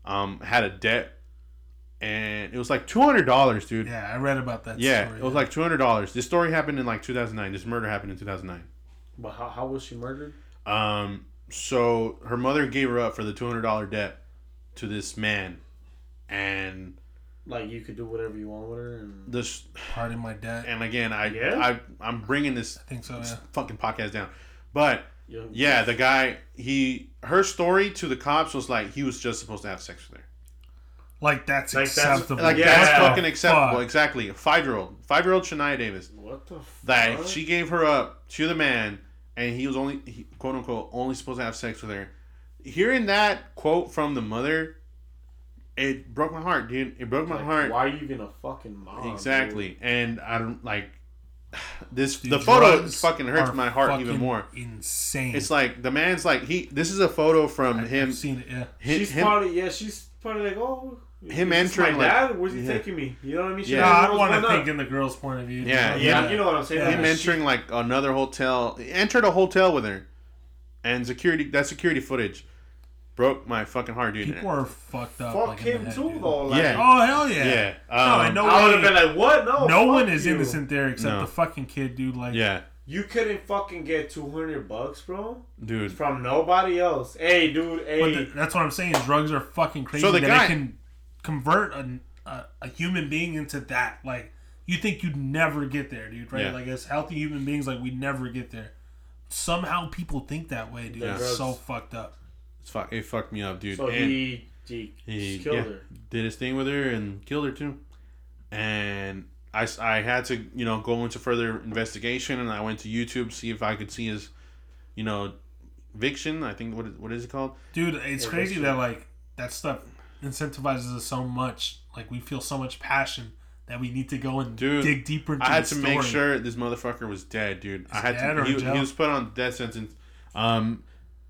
A: um, had a debt, and it was like two hundred dollars, dude.
B: Yeah, I read about that.
A: Yeah,
B: story,
A: it was like two hundred dollars. This story happened in like two thousand nine. This murder happened in two thousand nine.
C: But how, how was she murdered?
A: Um, so her mother gave her up for the two hundred dollar debt to this man, and
C: Like you could do whatever you want with her, and
A: this
B: Pardon my debt.
A: and again I
C: Yeah?
A: I I'm bringing this
B: I think so. Yeah.
A: fucking podcast down, but
C: you know,
A: yeah, the guy he her story to the cops was like he was just supposed to have sex with her.
B: Like that's
C: Like, that's-
B: acceptable.
A: Like
C: Yeah.
A: that's
C: What
A: fucking acceptable.
B: fuck?
A: Exactly. A five year old, five year old Shaniya Davis.
C: what the fuck?
A: That she gave her up to the man, and he was only he, quote unquote only supposed to have sex with her. Hearing that quote from the mother, it broke my heart, dude. It broke my
C: Like,
A: heart.
C: Why are you even a fucking mom?
A: exactly, and I don't like this.
B: Dude,
A: the photo fucking hurts my heart even more.
B: Insane.
A: It's like the man's like he. This is a photo from
B: I've
A: him.
B: seen it. Yeah.
A: Him,
C: She's
A: him-
C: probably yeah. She's probably like, oh,
A: Him
C: is this
A: entering,
C: My
A: like-
C: dad? Where's he
A: yeah.
C: taking me? You know what I mean? She
A: Yeah.
B: No,
C: doesn't
B: I want to think
C: on.
B: in the girl's point of view.
A: Yeah,
B: You know,
C: Yeah, you know what I'm saying.
B: Yeah.
A: him
C: She-
A: entering like another hotel, entered a hotel with her, and security that security footage broke my fucking heart, dude.
B: People are fucked up.
C: Fuck
B: like,
C: him
B: head,
C: too,
B: dude.
C: though. Like,
A: Yeah.
B: Oh hell yeah.
A: yeah,
B: No,
A: um,
B: and no
C: I would have been like, what? No,
B: no
C: fuck
B: one is
C: you.
B: innocent there except
A: No.
B: the fucking kid, dude. Like,
A: yeah,
C: You couldn't fucking get two hundred bucks, bro,
A: dude.
C: from nobody else. Hey, dude.
B: But
C: Hey,
B: th- that's what I'm saying. Drugs are fucking crazy.
A: So the
B: that
A: guy-
B: it can convert a, a, a human being into that. Like, you think you'd never get there, dude, right?
A: Yeah.
B: Like, as healthy human beings, like, we never get there. Somehow people think that way, dude.
C: Yeah.
B: It's so fucked up.
A: It's fuck, it fucked me up, dude.
C: so
A: and
C: he he,
A: he
C: killed
A: yeah,
C: her.
A: did his thing with her and killed her too. And I, I had to you know go into further investigation, and I went to YouTube see if I could see his, you know, eviction. I think what is, what is it called?
B: Dude, it's
C: Yeah,
B: crazy
C: that's
B: that, like, that stuff incentivizes us so much. Like, we feel so much passion that we need to go and
A: Dude,
B: dig deeper into
A: I had
B: the
A: to make sure this motherfucker was dead, dude. I had
B: dead
A: to.
B: or
A: He, he was put on death sentence. Um,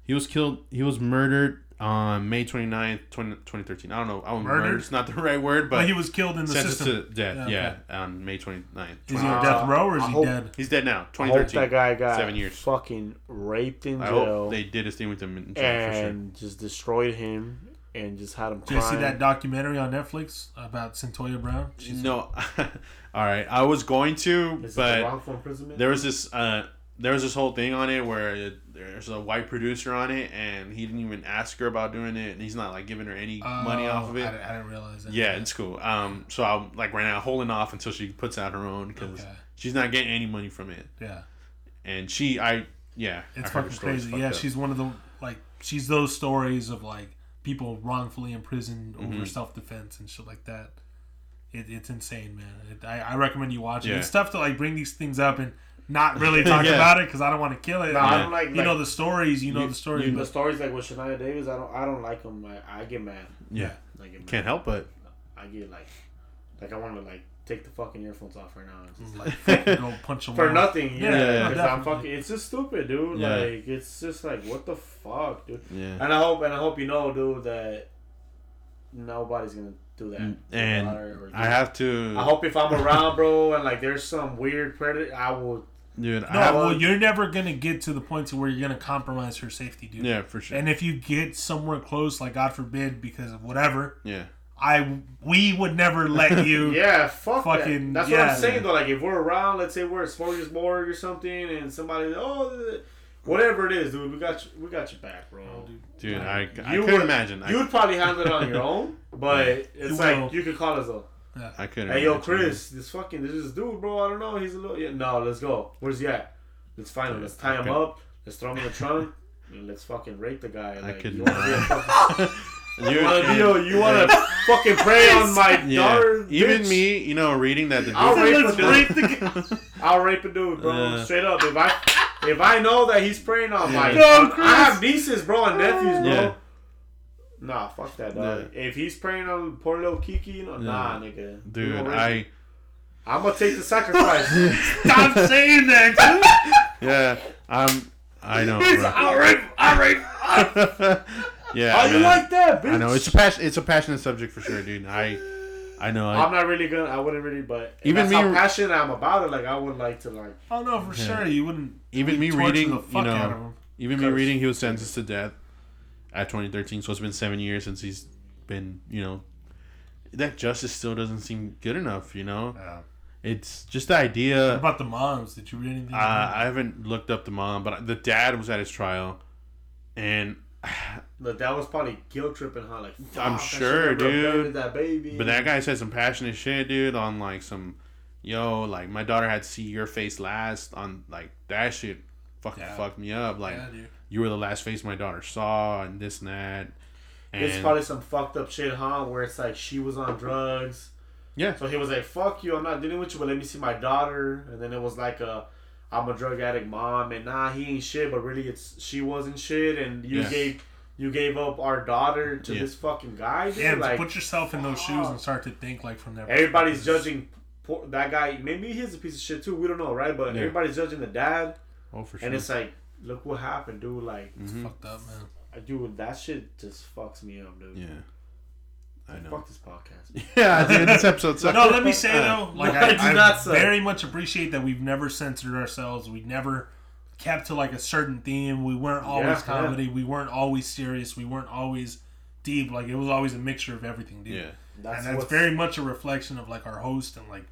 A: he was killed. He was murdered on May 29th, 20, 2013. I don't know. I don't
B: Murdered?
A: Murdered? It's not the right word,
B: But
A: but
B: he was killed in the
A: sentenced
B: system.
A: to death.
B: Yeah,
A: Yeah, on May 29th.
B: Is he on death row or is
C: I
B: he
C: hope-
B: dead?
A: He's dead now.
C: I hope
A: 2013.
C: that guy got
A: Seven years.
C: fucking raped in
A: I
C: jail
A: hope they did his thing with him in jail for sure.
C: and just destroyed him and just had him
B: Did you see that documentary on Netflix about Cyntoia Brown? She's
A: No, all right. I was going to,
C: Is it the
A: but
C: wrongful imprisonment?
A: there was this uh, there was this whole thing on it where it, there's a white producer on it, and he didn't even ask her about doing it, and he's not like giving her any money off of
B: Oh,
A: it.
B: I, I didn't realize that.
A: Yeah, it's cool. Um, so I'm like right now holding off until she puts out her own because
B: Okay.
A: she's not getting any money from it,
B: yeah.
A: and she, I, yeah,
B: It's
A: her
B: fucking crazy. Yeah,
A: up.
B: she's one of the like she's those stories of like people wrongfully imprisoned over
A: Mhm.
B: self defense and shit like that. It, it's insane, man. It, I, I recommend you watch it.
A: Yeah.
B: It's tough to like bring these things up and not really talk
A: Yeah.
B: about it because I don't want to kill it.
C: No, I don't like.
B: you
C: like,
B: know the stories. You know
C: you-
B: the stories.
C: the
B: but
C: stories like with Shaniya Davis. I don't. I don't like them. I, I get mad.
A: yeah,
C: I get mad.
A: can't help but
C: I get like, like I want to like take the fucking earphones off right now. And just,
B: like fucking go punch them
C: for
B: wall.
C: nothing. Yeah,
B: Yeah,
A: yeah,
C: because I'm fucking. It's just stupid, dude.
A: Yeah.
C: Like it's just like what the fuck, dude.
A: yeah.
C: And I hope and I hope you know, dude, that nobody's gonna do that.
A: Mm, And
C: Or- or-
A: I have to,
C: I hope if I'm around, bro, and like there's some weird predator, I will.
A: Dude.
B: No,
A: have,
B: well, you're never gonna get to the point to where you're gonna compromise her safety, dude.
A: yeah, for sure.
B: And if you get somewhere close, like God forbid, because of whatever,
A: yeah,
B: I we would never let you.
C: Yeah, fuck
B: Fucking-
C: that. That's what. I'm saying though. Like if we're around, let's say we're at Smorgasbord or something, and somebody, oh, whatever it is, dude, we got you, we got your back, bro.
A: Oh, dude. I, I
C: You
A: couldn't
C: would-
A: imagine. I,
C: You would probably handle it on your own, but it's
B: You
C: like
B: will.
C: you could call us though.
A: I couldn't.
C: Hey, yo,
A: imagine.
C: Chris, this fucking this is dude, bro. I don't know. He's a little. Yeah, no, let's go. Where's he at? Let's find him. Let's tie him up. Let's throw him in the trunk. And let's fucking rape the guy. Like,
A: could
C: you wanna be a
A: not.
C: fucking,
A: You-
C: you wanna be a, you wanna fucking prey on my
A: yeah.
C: daughter?
A: Even
C: bitch?
A: me, you know, reading that the
C: I'll
A: dude-
C: rape a dude. I'll rape a dude, bro.
A: Uh.
C: Straight up. If I if I know that he's preying on my,
A: Yeah.
B: No,
C: I have nieces, bro, and nephews, bro.
A: Yeah.
C: Nah, fuck that, dog. If he's praying on poor little Kiki, you know, nah, nigga.
A: Dude,
C: gonna
A: I.
C: I'm gonna take the sacrifice.
B: Stop saying that.
A: yeah, I'm. I know.
C: He's
A: bro.
C: I'll rape, I'll
A: yeah,
C: How you like that, bitch?
A: I know it's a passion. It's a passionate subject for sure, dude. I, I know. I,
C: I'm not really gonna. I wouldn't really, but
A: Even
C: even
A: me-
C: that's how passionate I'm about it. Like I would like to, like.
B: Oh no, for
A: Yeah.
B: sure you wouldn't.
A: even me reading,
B: the
A: you
B: fuck out of
A: know,
B: him.
A: even me reading, he was sentenced to death at 2013. So it's been seven years since he's been, you know, that justice still doesn't seem good enough. You know, it's just the
B: What
A: idea.
B: about the moms? Did you read anything?
A: Uh, I haven't looked up the mom, but the dad was at his trial, and
C: But that was probably guilt tripping, huh? Like,
A: I'm sure, dude.
C: That baby.
A: but that guy said some passionate shit, dude, on like some, yo, like my daughter had to see your face last on like that shit. Fucking
B: Yeah.
A: fucked me up. Like
B: Yeah, dude.
A: You were the last face my daughter saw, and this and that. And
C: It's probably some fucked up shit, huh? Where it's like she was on drugs.
A: yeah,
C: So he was like, "Fuck you, I'm not dealing with you, but let me see my daughter." And then it was like a, "I'm a drug addict mom," and nah, he ain't shit, but really it's she wasn't shit, and you
A: Yeah.
C: gave you gave up our daughter to
A: Yeah.
C: this fucking guy. Dude.
B: Yeah,
C: like
B: put yourself in those shoes and start to think like from there.
C: everybody's judging poor, that guy. Maybe he's a piece of shit too. We don't know, right? But
A: Yeah.
C: everybody's judging the dad,
A: oh for sure.
C: and it's like, look what happened, dude. Like,
A: Mhm.
B: fucked up, man.
C: dude, that shit just fucks me up, dude.
A: Yeah, I know.
C: Fuck this podcast.
A: Yeah, dude, this episode sucks.
B: No, let me say though, like
C: No,
B: I,
C: I do
B: I
C: not say.
B: very much appreciate that we've never censored ourselves. We never kept to like a certain theme. We weren't always
C: Yeah, yeah.
B: comedy. We weren't always serious. We weren't always deep. Like it was always a mixture of everything, dude.
A: Yeah,
B: and that's
C: what's-
B: very much a reflection of like our host and like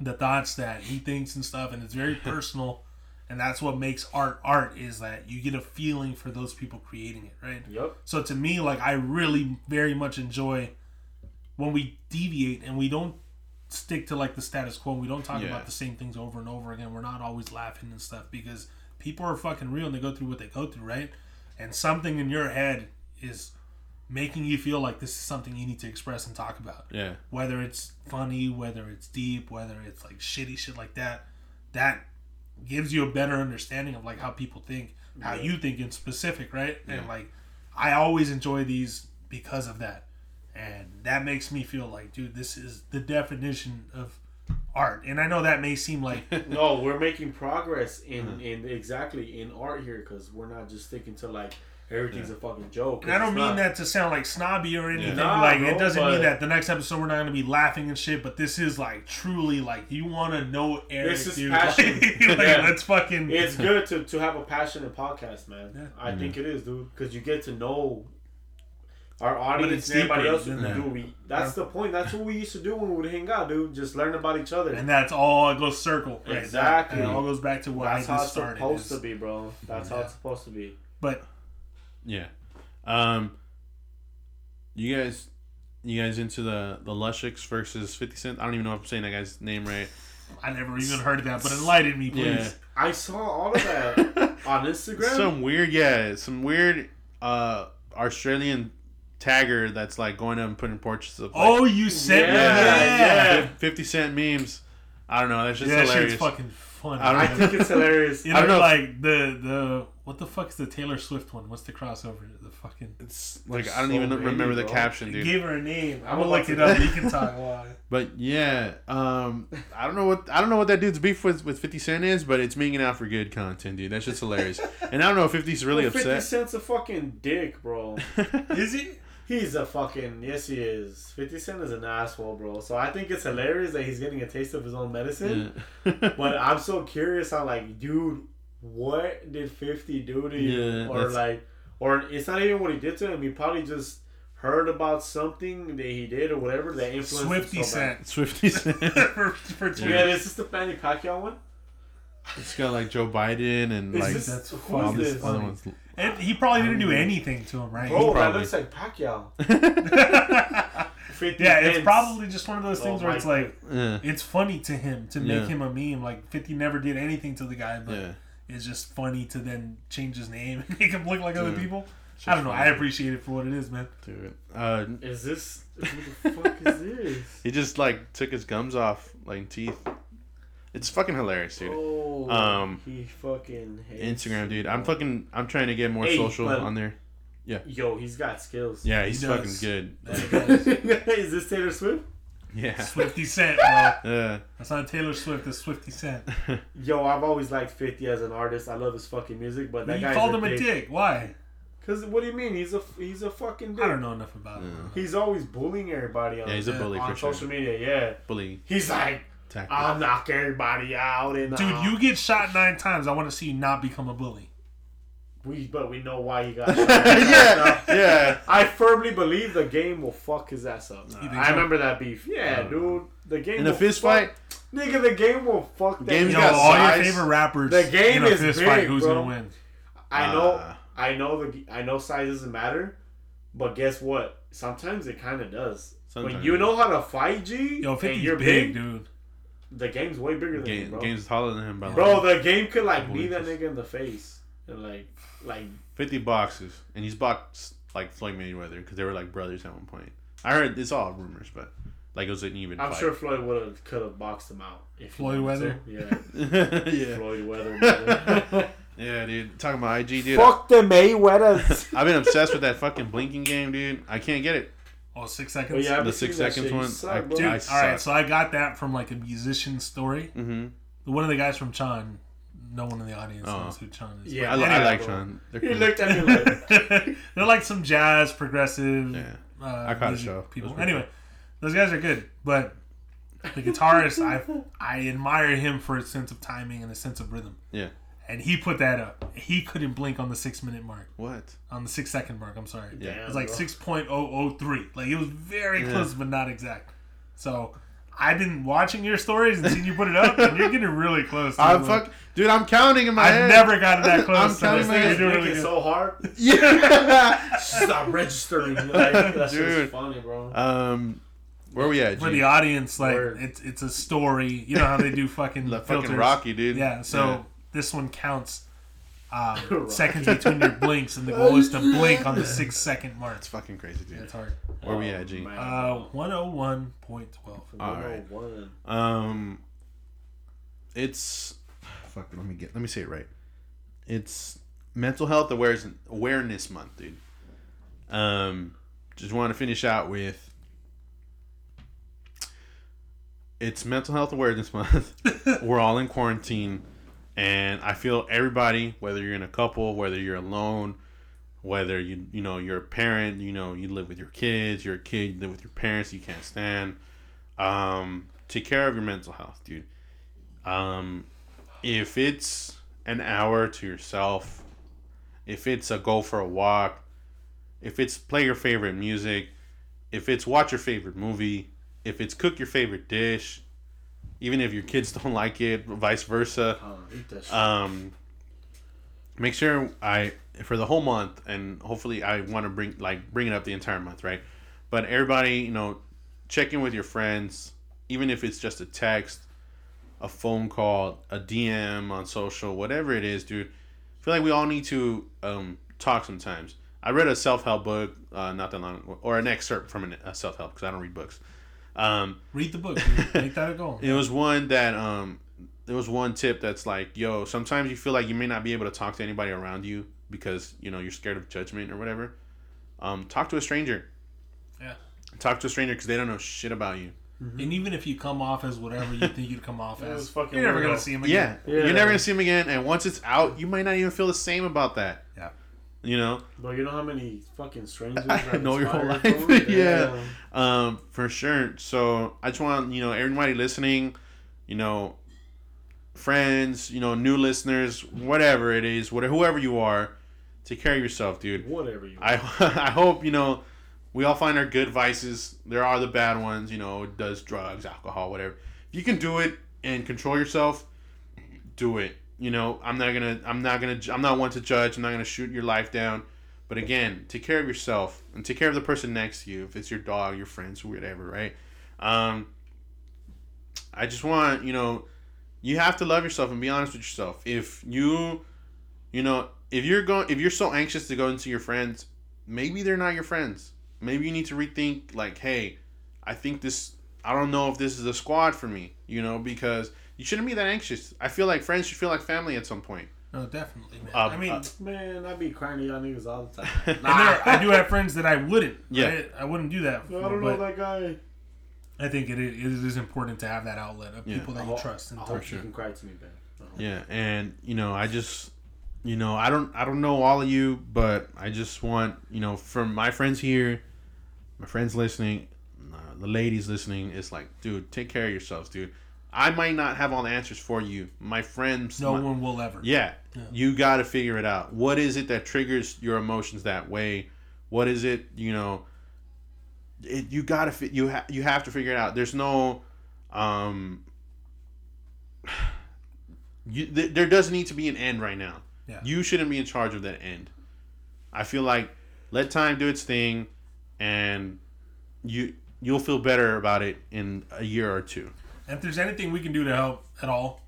B: the thoughts that he thinks and stuff. And it's very personal. And that's what makes art art is that you get a feeling for those people creating it, right?
C: Yup.
B: So to me, like I really very much enjoy when we deviate and we don't stick to like the status quo. We don't talk
A: Yeah.
B: about the same things over and over again. We're not always laughing and stuff because people are fucking real and they go through what they go through, right? And something in your head is making you feel like this is something you need to express and talk about.
A: yeah,
B: Whether it's funny, whether it's deep, whether it's like shitty shit like that, that gives you a better understanding of like how people think, how you think in specific, right? And like I always enjoy these because of that. And that makes me feel like, dude, this is the definition of art. And I know that may seem like
C: no, we're making progress in mm-hmm. in exactly in art here because we're not just sticking to like everything's a fucking joke.
B: and I don't mean
C: not.
B: that to sound like snobby or anything.
C: Nah,
B: like
C: bro,
B: it doesn't mean that the next episode we're not gonna be laughing and shit, but this is like truly like you wanna know Eric,
C: This is
B: dude.
C: passion.
B: Like, like,
C: Yeah.
B: let's fucking
C: It's good to, to have a passionate podcast, man.
B: Yeah.
C: I think it is, dude, because you get to know our audience
B: it's
C: and everybody else.
B: than that.
C: do we? That's the point. That's what we used to do when we would hang out, dude. Just learn about each other.
B: and that's all it goes circle. Right?
C: Exactly.
B: And it all goes back to what
C: that's how it's
B: started.
C: supposed
B: is-
C: to be, bro. That's how it's supposed to be.
B: But
A: yeah. Um, you guys, you guys into the the Lushsux versus Fifty Cent? I don't even know if I'm saying that guy's name right.
B: I never even heard of that. But enlighten me, please.
A: Yeah.
C: I saw all of that on Instagram.
A: some weird, yeah, some weird uh Australian tagger that's like going up and putting portraits of like,
B: Oh, you sent me
C: Yeah,
B: that.
C: yeah.
A: fifty cent memes. I don't know. That's just
B: Yeah, that
A: hilarious.
B: shit's fucking funny.
A: I don't
C: I think it's hilarious.
B: You
A: I
B: know,
A: don't know if-
B: like the the what the fuck is the Taylor Swift one? What's the crossover? The fucking
A: It's like I don't
C: so
A: even
C: many,
A: remember the
C: bro.
A: caption, dude.
B: gave her a name. I'm
C: I'm
B: gonna look it up. You can talk why.
A: But yeah, um, I don't know what I don't know what that dude's beef with with Fifty Cent is, but it's making out for good content, dude. That's just hilarious. and I don't know if 50's really
C: Fifty
A: upset.
C: Cent's a fucking dick, bro.
B: Is he?
C: He's a fucking yes, he is. Fifty Cent is an asshole, bro. So I think it's hilarious that he's getting a taste of his own medicine.
A: Yeah.
C: But I'm so curious. I'm like, dude, what did Fifty do to you?
A: Yeah,
C: or like, or it's not even what he did to him. He probably just heard about something that he did or whatever that influenced.
B: Swifty
C: him so bad.
A: Swifty Cent.
B: for, for
C: Yeah, is this the Manny Pacquiao one?
A: It's got like Joe Biden and
C: Is
A: like
C: this,
B: that's
C: who
A: all
C: is this?
A: other ones.
B: And he probably didn't do anything to him, right?
C: Bro, that looks like Pacquiao.
B: yeah, it's
C: Pence.
B: probably just one of those
C: Oh
B: things where it's like
A: Yeah.
B: it's funny to him to make
A: Yeah.
B: him a meme. Like Fifty never did anything to the guy, but
A: Yeah.
B: It's just funny to then change his name and make him look like other people. I don't know.
A: just
B: I appreciate it for what it is, man.
A: Dude. Uh,
C: Is this? Who the fuck is this?
A: he just like took his gums off, like teeth. It's fucking hilarious, dude.
C: Oh,
A: Um,
C: he fucking hates
A: Instagram, dude. I'm fucking. I'm trying to get more
C: Hey,
A: social
C: but-
A: on there. Yeah.
C: Yo, he's got skills.
A: Yeah, he's
B: He
A: fucking good.
C: is this Taylor Swift?
A: Yeah.
B: Swifty Cent, bro.
A: Yeah.
B: That's not Taylor Swift. It's Swifty Cent.
C: Yo, I've always liked 50 as an artist. I love his fucking music, but that
B: you
C: guy's
B: called
C: a
B: him a
C: dick.
B: dick. Why?
C: Cause what do you mean? He's a he's a fucking dick.
B: I don't know enough about him.
C: He's always bullying everybody on,
A: Yeah, he's a bully
C: on
A: for sure.
C: social media. Yeah,
A: Bully
C: he's like,
A: tactic.
C: I'll knock everybody out. And
B: Dude, you get shot nine times. I want to see you not become a bully.
C: We but we know why he got shot.
A: yeah. Yeah.
C: I firmly believe the game will fuck his ass up.
B: think
C: I
B: so?
C: remember that beef. Yeah,
A: I don't
C: dude. The game
A: In a
C: will
A: fist
C: fuck-
A: fight,
C: nigga. The game will fuck that.
A: Game's
B: Yo,
C: game.
A: got
B: all
A: size.
B: your favorite rappers
C: The game
B: in a
C: is
B: fist
C: big,
B: fight, who's
C: bro.
B: gonna win?
C: I know.
A: Uh,
C: I know the I know size doesn't matter, but guess what? Sometimes it kind of does.
A: Sometimes.
C: When you know how to fight, G,
B: Yo,
C: and
B: 50's
C: you're
B: big,
C: big,
B: dude.
C: the game's way bigger than you,
A: Game,
C: bro.
A: game's taller than him, bro.
C: Bro, the game could like knee that nigga in the face and like like
A: Fifty boxes, and he's boxed like Floyd Mayweather because they were like brothers at one point. I heard it's all rumors, but like it was an even
C: I'm
A: fight.
C: sure Floyd would have could have boxed him out if
B: Floyd Weather?
C: to. Yeah,
A: yeah,
C: Floyd Weather.
A: yeah, dude. Talking about IG, dude.
C: Fuck the Mayweathers.
A: I've been obsessed with that fucking blinking game, dude. I can't get it.
B: Oh, six seconds.
C: yeah, I've
A: The six seconds one,
C: suck,
A: I-
B: Dude,
A: I
B: all right, so I got that from like a musician story.
A: Mm-hmm.
B: One of the guys from Chan, no one in the audience
A: Oh.
B: knows who Chan is.
C: Yeah,
A: I,
B: But
A: I like
C: bro.
A: Sean. They're
C: He looked at me like,
B: They're like some jazz, progressive.
A: Yeah.
B: Uh,
A: I caught a show.
B: People.
A: was pretty
B: Anyway, those guys are good, but the guitarist, I I admire him for his sense of timing and his sense of rhythm.
A: Yeah.
B: And he put that up. He couldn't blink on the six minute mark,
A: What?
B: on the six second mark. I'm sorry.
A: Yeah.
C: Damn,
B: It was like
C: bro.
B: six point oh oh three. Like it was very
A: Yeah.
B: close, but not exact. So I've been watching your stories and seeing you put it up, and you're getting really close.
A: I'm
B: dude.
A: fuck, dude. I'm counting in my
B: I've
A: head.
B: never gotten that close.
A: I'm
B: close. so
A: counting
B: this
A: my head.
B: is doing really
C: Making
B: good.
C: so hard.
A: Yeah.
C: Stop registering. Like, that
A: Dude.
C: shit's funny, bro.
A: um, where we at?
B: For the audience, like
C: Word.
B: it's it's a story. You know how they do fucking
A: The
B: filters.
A: fucking Rocky, dude.
B: Yeah. So
A: Yeah.
B: this one counts uh,
C: Rocky.
B: seconds between your blinks, and the goal is to blink on the six second mark.
A: It's fucking crazy, dude.
B: It's hard.
A: Where we at, G?
B: Uh, one hundred one point twelve.
A: all right.
C: 101.
A: Um, it's fuck. Let me get. Let me say it right. It's Mental Health Awareness Awareness Month, dude. Um, just want to finish out with. It's Mental Health Awareness Month. We're all in quarantine, and I feel everybody, whether you're in a couple, whether you're alone, whether you you know you're a parent, you know you live with your kids, you're a kid, you live with your parents, you can't stand. Um, take care of your mental health, dude. Um, if it's an hour to yourself, if it's a go for a walk, if it's play your favorite music, if it's watch your favorite movie, if it's cook your favorite dish, even if your kids don't like it, vice versa.
C: Uh, eat that shit.
A: Um, make sure I for the whole month, and hopefully I want to bring like bring it up the entire month, right? But everybody, you know, check in with your friends, even if it's just a text, a phone call, a DM on social, whatever it is, dude. I feel like we all need to um, talk sometimes. I read a self help book uh, not that long, ago, or an excerpt from an- a self help because I don't read books. Um,
B: Read the book. Make that a goal.
A: it was one that um there was one tip that's like, yo, sometimes you feel like you may not be able to talk to anybody around you because, you know, you're scared of judgment or whatever. Um, talk to a stranger.
B: Yeah.
A: Talk to a stranger because they don't know shit about you.
B: And even if you come off as whatever you think you'd come off as,
C: fucking
B: you're never
C: weirdo.
B: gonna see him again.
C: Yeah.
A: You're never gonna see him again, and once it's out, you might not even feel the same about that. You know?
C: Bro, you know how many fucking strangers
A: I know your whole life. Yeah. Um, for sure. So I just want, you know, everybody listening, you know, friends, you know, new listeners, whatever it is, whatever whoever you are, take care of yourself, dude.
C: Whatever you.
A: I I hope you know we all find our good vices. There are the bad ones, you know, does drugs, alcohol, whatever. If you can do it and control yourself, do it. You know, I'm not gonna, I'm not gonna, I'm not one to judge. I'm not gonna shoot your life down. But again, take care of yourself and take care of the person next to you. If it's your dog, your friends, whatever, right? Um, I just want you know, you have to love yourself and be honest with yourself. If you, you know, if you're going, if you're so anxious to go into your friends, maybe they're not your friends. Maybe you need to rethink. Like, hey, I think this. I don't know if this is a squad for me. You know, because you shouldn't be that anxious. I feel like friends should feel like family at some point.
B: No, definitely, man.
A: Uh,
B: I mean,
A: uh,
C: Man, I'd be crying to y'all niggas all the time.
B: and there, I do have friends that I wouldn't.
A: Yeah.
B: right? I wouldn't do that.
C: I don't know that guy.
B: I think it is, it is important to have that outlet of
A: Yeah.
B: people that
C: I
B: you
C: hope-
B: trust and
C: I
B: talk
C: hope
B: to.
C: you can cry to me, man.
A: Yeah, and you know, I just, you know, I don't, I don't know all of you, but I just want, you know, from my friends here, my friends listening, uh, the ladies listening, it's like, dude, take care of yourselves, dude. I might not have all the answers for you. My friends,
B: No
A: my-
B: one will ever.
A: yeah,
B: Yeah.
A: you got to figure it out. What is it that triggers your emotions that way? What is it, you know? It, you got to fi- you ha- you have to figure it out. There's no um you th- there doesn't need to be an end right now.
B: Yeah.
A: You shouldn't be in charge of that end. I feel like let time do its thing, and you you'll feel better about it in a year or two.
B: And if there's anything we can do to help at all,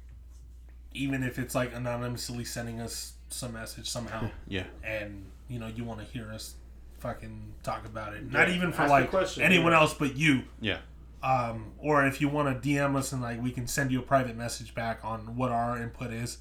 B: even if it's like anonymously sending us some message somehow,
A: Yeah,
B: and you know you want to hear us fucking talk about it, not even for
C: ask
B: like
C: question,
B: anyone
C: yeah.
B: else but you.
A: yeah,
B: Um, or if you want to DM us and like we can send you a private message back on what our input is,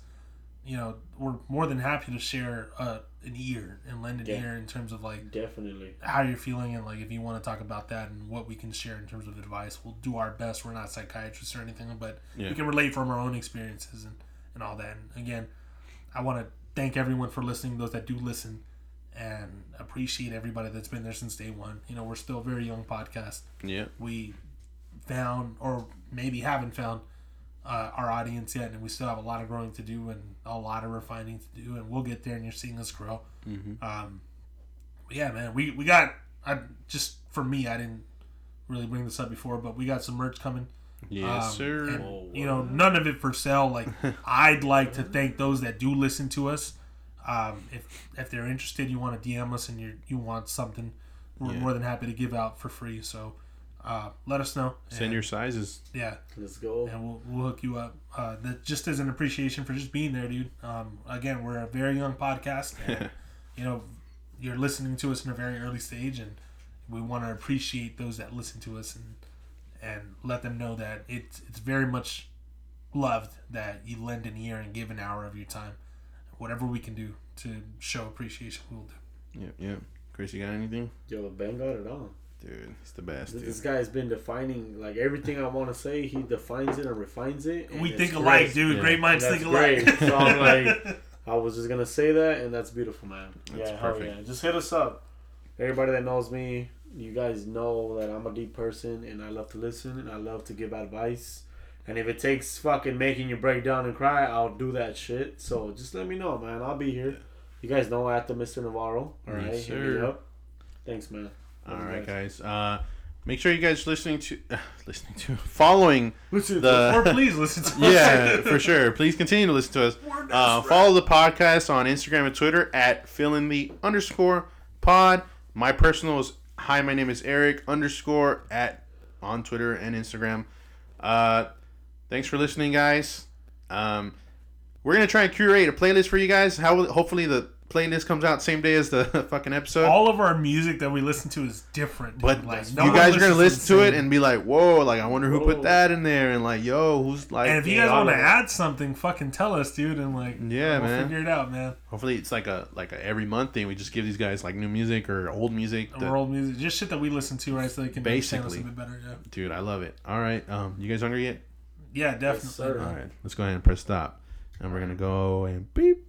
B: you know, we're more than happy to share uh, an ear and lend an
C: Yeah.
B: ear in terms of like
C: Definitely.
B: how you're feeling and like if you want to talk about that and what we can share in terms of advice we'll do our best we're not psychiatrists or anything but
A: Yeah.
B: we can relate from our own experiences and, and all that and again i want to thank everyone for listening those that do listen and appreciate everybody that's been there since day one you know we're still a very young podcast
A: yeah.
B: we found or maybe haven't found uh, our audience yet and we still have a lot of growing to do and a lot of refining to do and we'll get there and you're seeing us grow um, but yeah man we, we got I just for me i didn't really bring this up before but we got some merch coming
A: Yes,
B: um,
A: sir.
B: and,
C: Oh,
B: you know, none of it for sale. Like, I'd like to thank those that do listen to us. Um, if if they're interested, you want to DM us and you you want something, we're
A: Yeah.
B: more than happy to give out for free. So, uh, let us know.
A: Send
B: And,
A: your sizes.
B: yeah,
C: Let's go.
B: and we'll, we'll hook you up. Uh, that just as an appreciation for just being there, dude. Um, again, we're a very young podcast, and you know, you're listening to us in a very early stage, and we want to appreciate those that listen to us and and let them know that it's it's very much loved that you lend an ear and give an hour of your time. Whatever we can do to show appreciation, we'll do.
A: Yep, yep. Chris, you got anything?
C: Yo, Ben got it on.
A: Dude, he's the best,
C: This,
A: dude.
C: this guy's been defining like everything I want to say. He defines it and refines it. and
B: we
C: it's
B: think
C: great.
B: alike, dude.
A: Yeah.
B: Great minds think alike.
C: great. So I'm like, I was just gonna say that, and that's beautiful, man.
A: That's
C: yeah, hell
A: perfect.
C: yeah. Just hit us up. Everybody that knows me, you guys know that I'm a deep person, and I love to listen, and I love to give advice. And if it takes fucking making you break down and cry, I'll do that shit. So just let me know, man. I'll be here. You guys know at the Mr. Navarro. All right,
A: Yes,
C: hit me up. Thanks, man.
A: All right,
C: guys.
A: Uh, make sure you guys listening to, listening to, following
C: Listen,
A: the.
B: or please listen to us.
A: yeah, for sure. Please continue to listen to us. Uh, follow the podcast on Instagram and Twitter at fill in the underscore pod. My personal is hi. My name is Eric underscore at on Twitter and Instagram. Uh, thanks for listening, guys. Um, we're gonna try and curate a playlist for you guys. How hopefully the playlist comes out same day as the fucking episode.
B: all of our music that we listen to is different. dude.
A: But
B: like,
A: you
B: no one
A: guys are gonna listen to it and be like, "Whoa!" Like, I wonder who put that in there, and like, "Yo, who's like?"
B: And if you guys want to add something, fucking tell us, dude, and like,
A: Yeah,
B: we'll
A: man.
B: figure it out, man.
A: Hopefully, it's like a like a every month thing. We just give these guys like new music or old music. that-
B: Or old music, just shit that we listen to, right? So they can understand us a
A: Basically.
B: bit better. Yeah,
A: Dude, I love it. All right, um, you guys hungry yet?
B: yeah, definitely.
C: sir.
A: All right, let's go ahead and press stop, and we're gonna go and beep.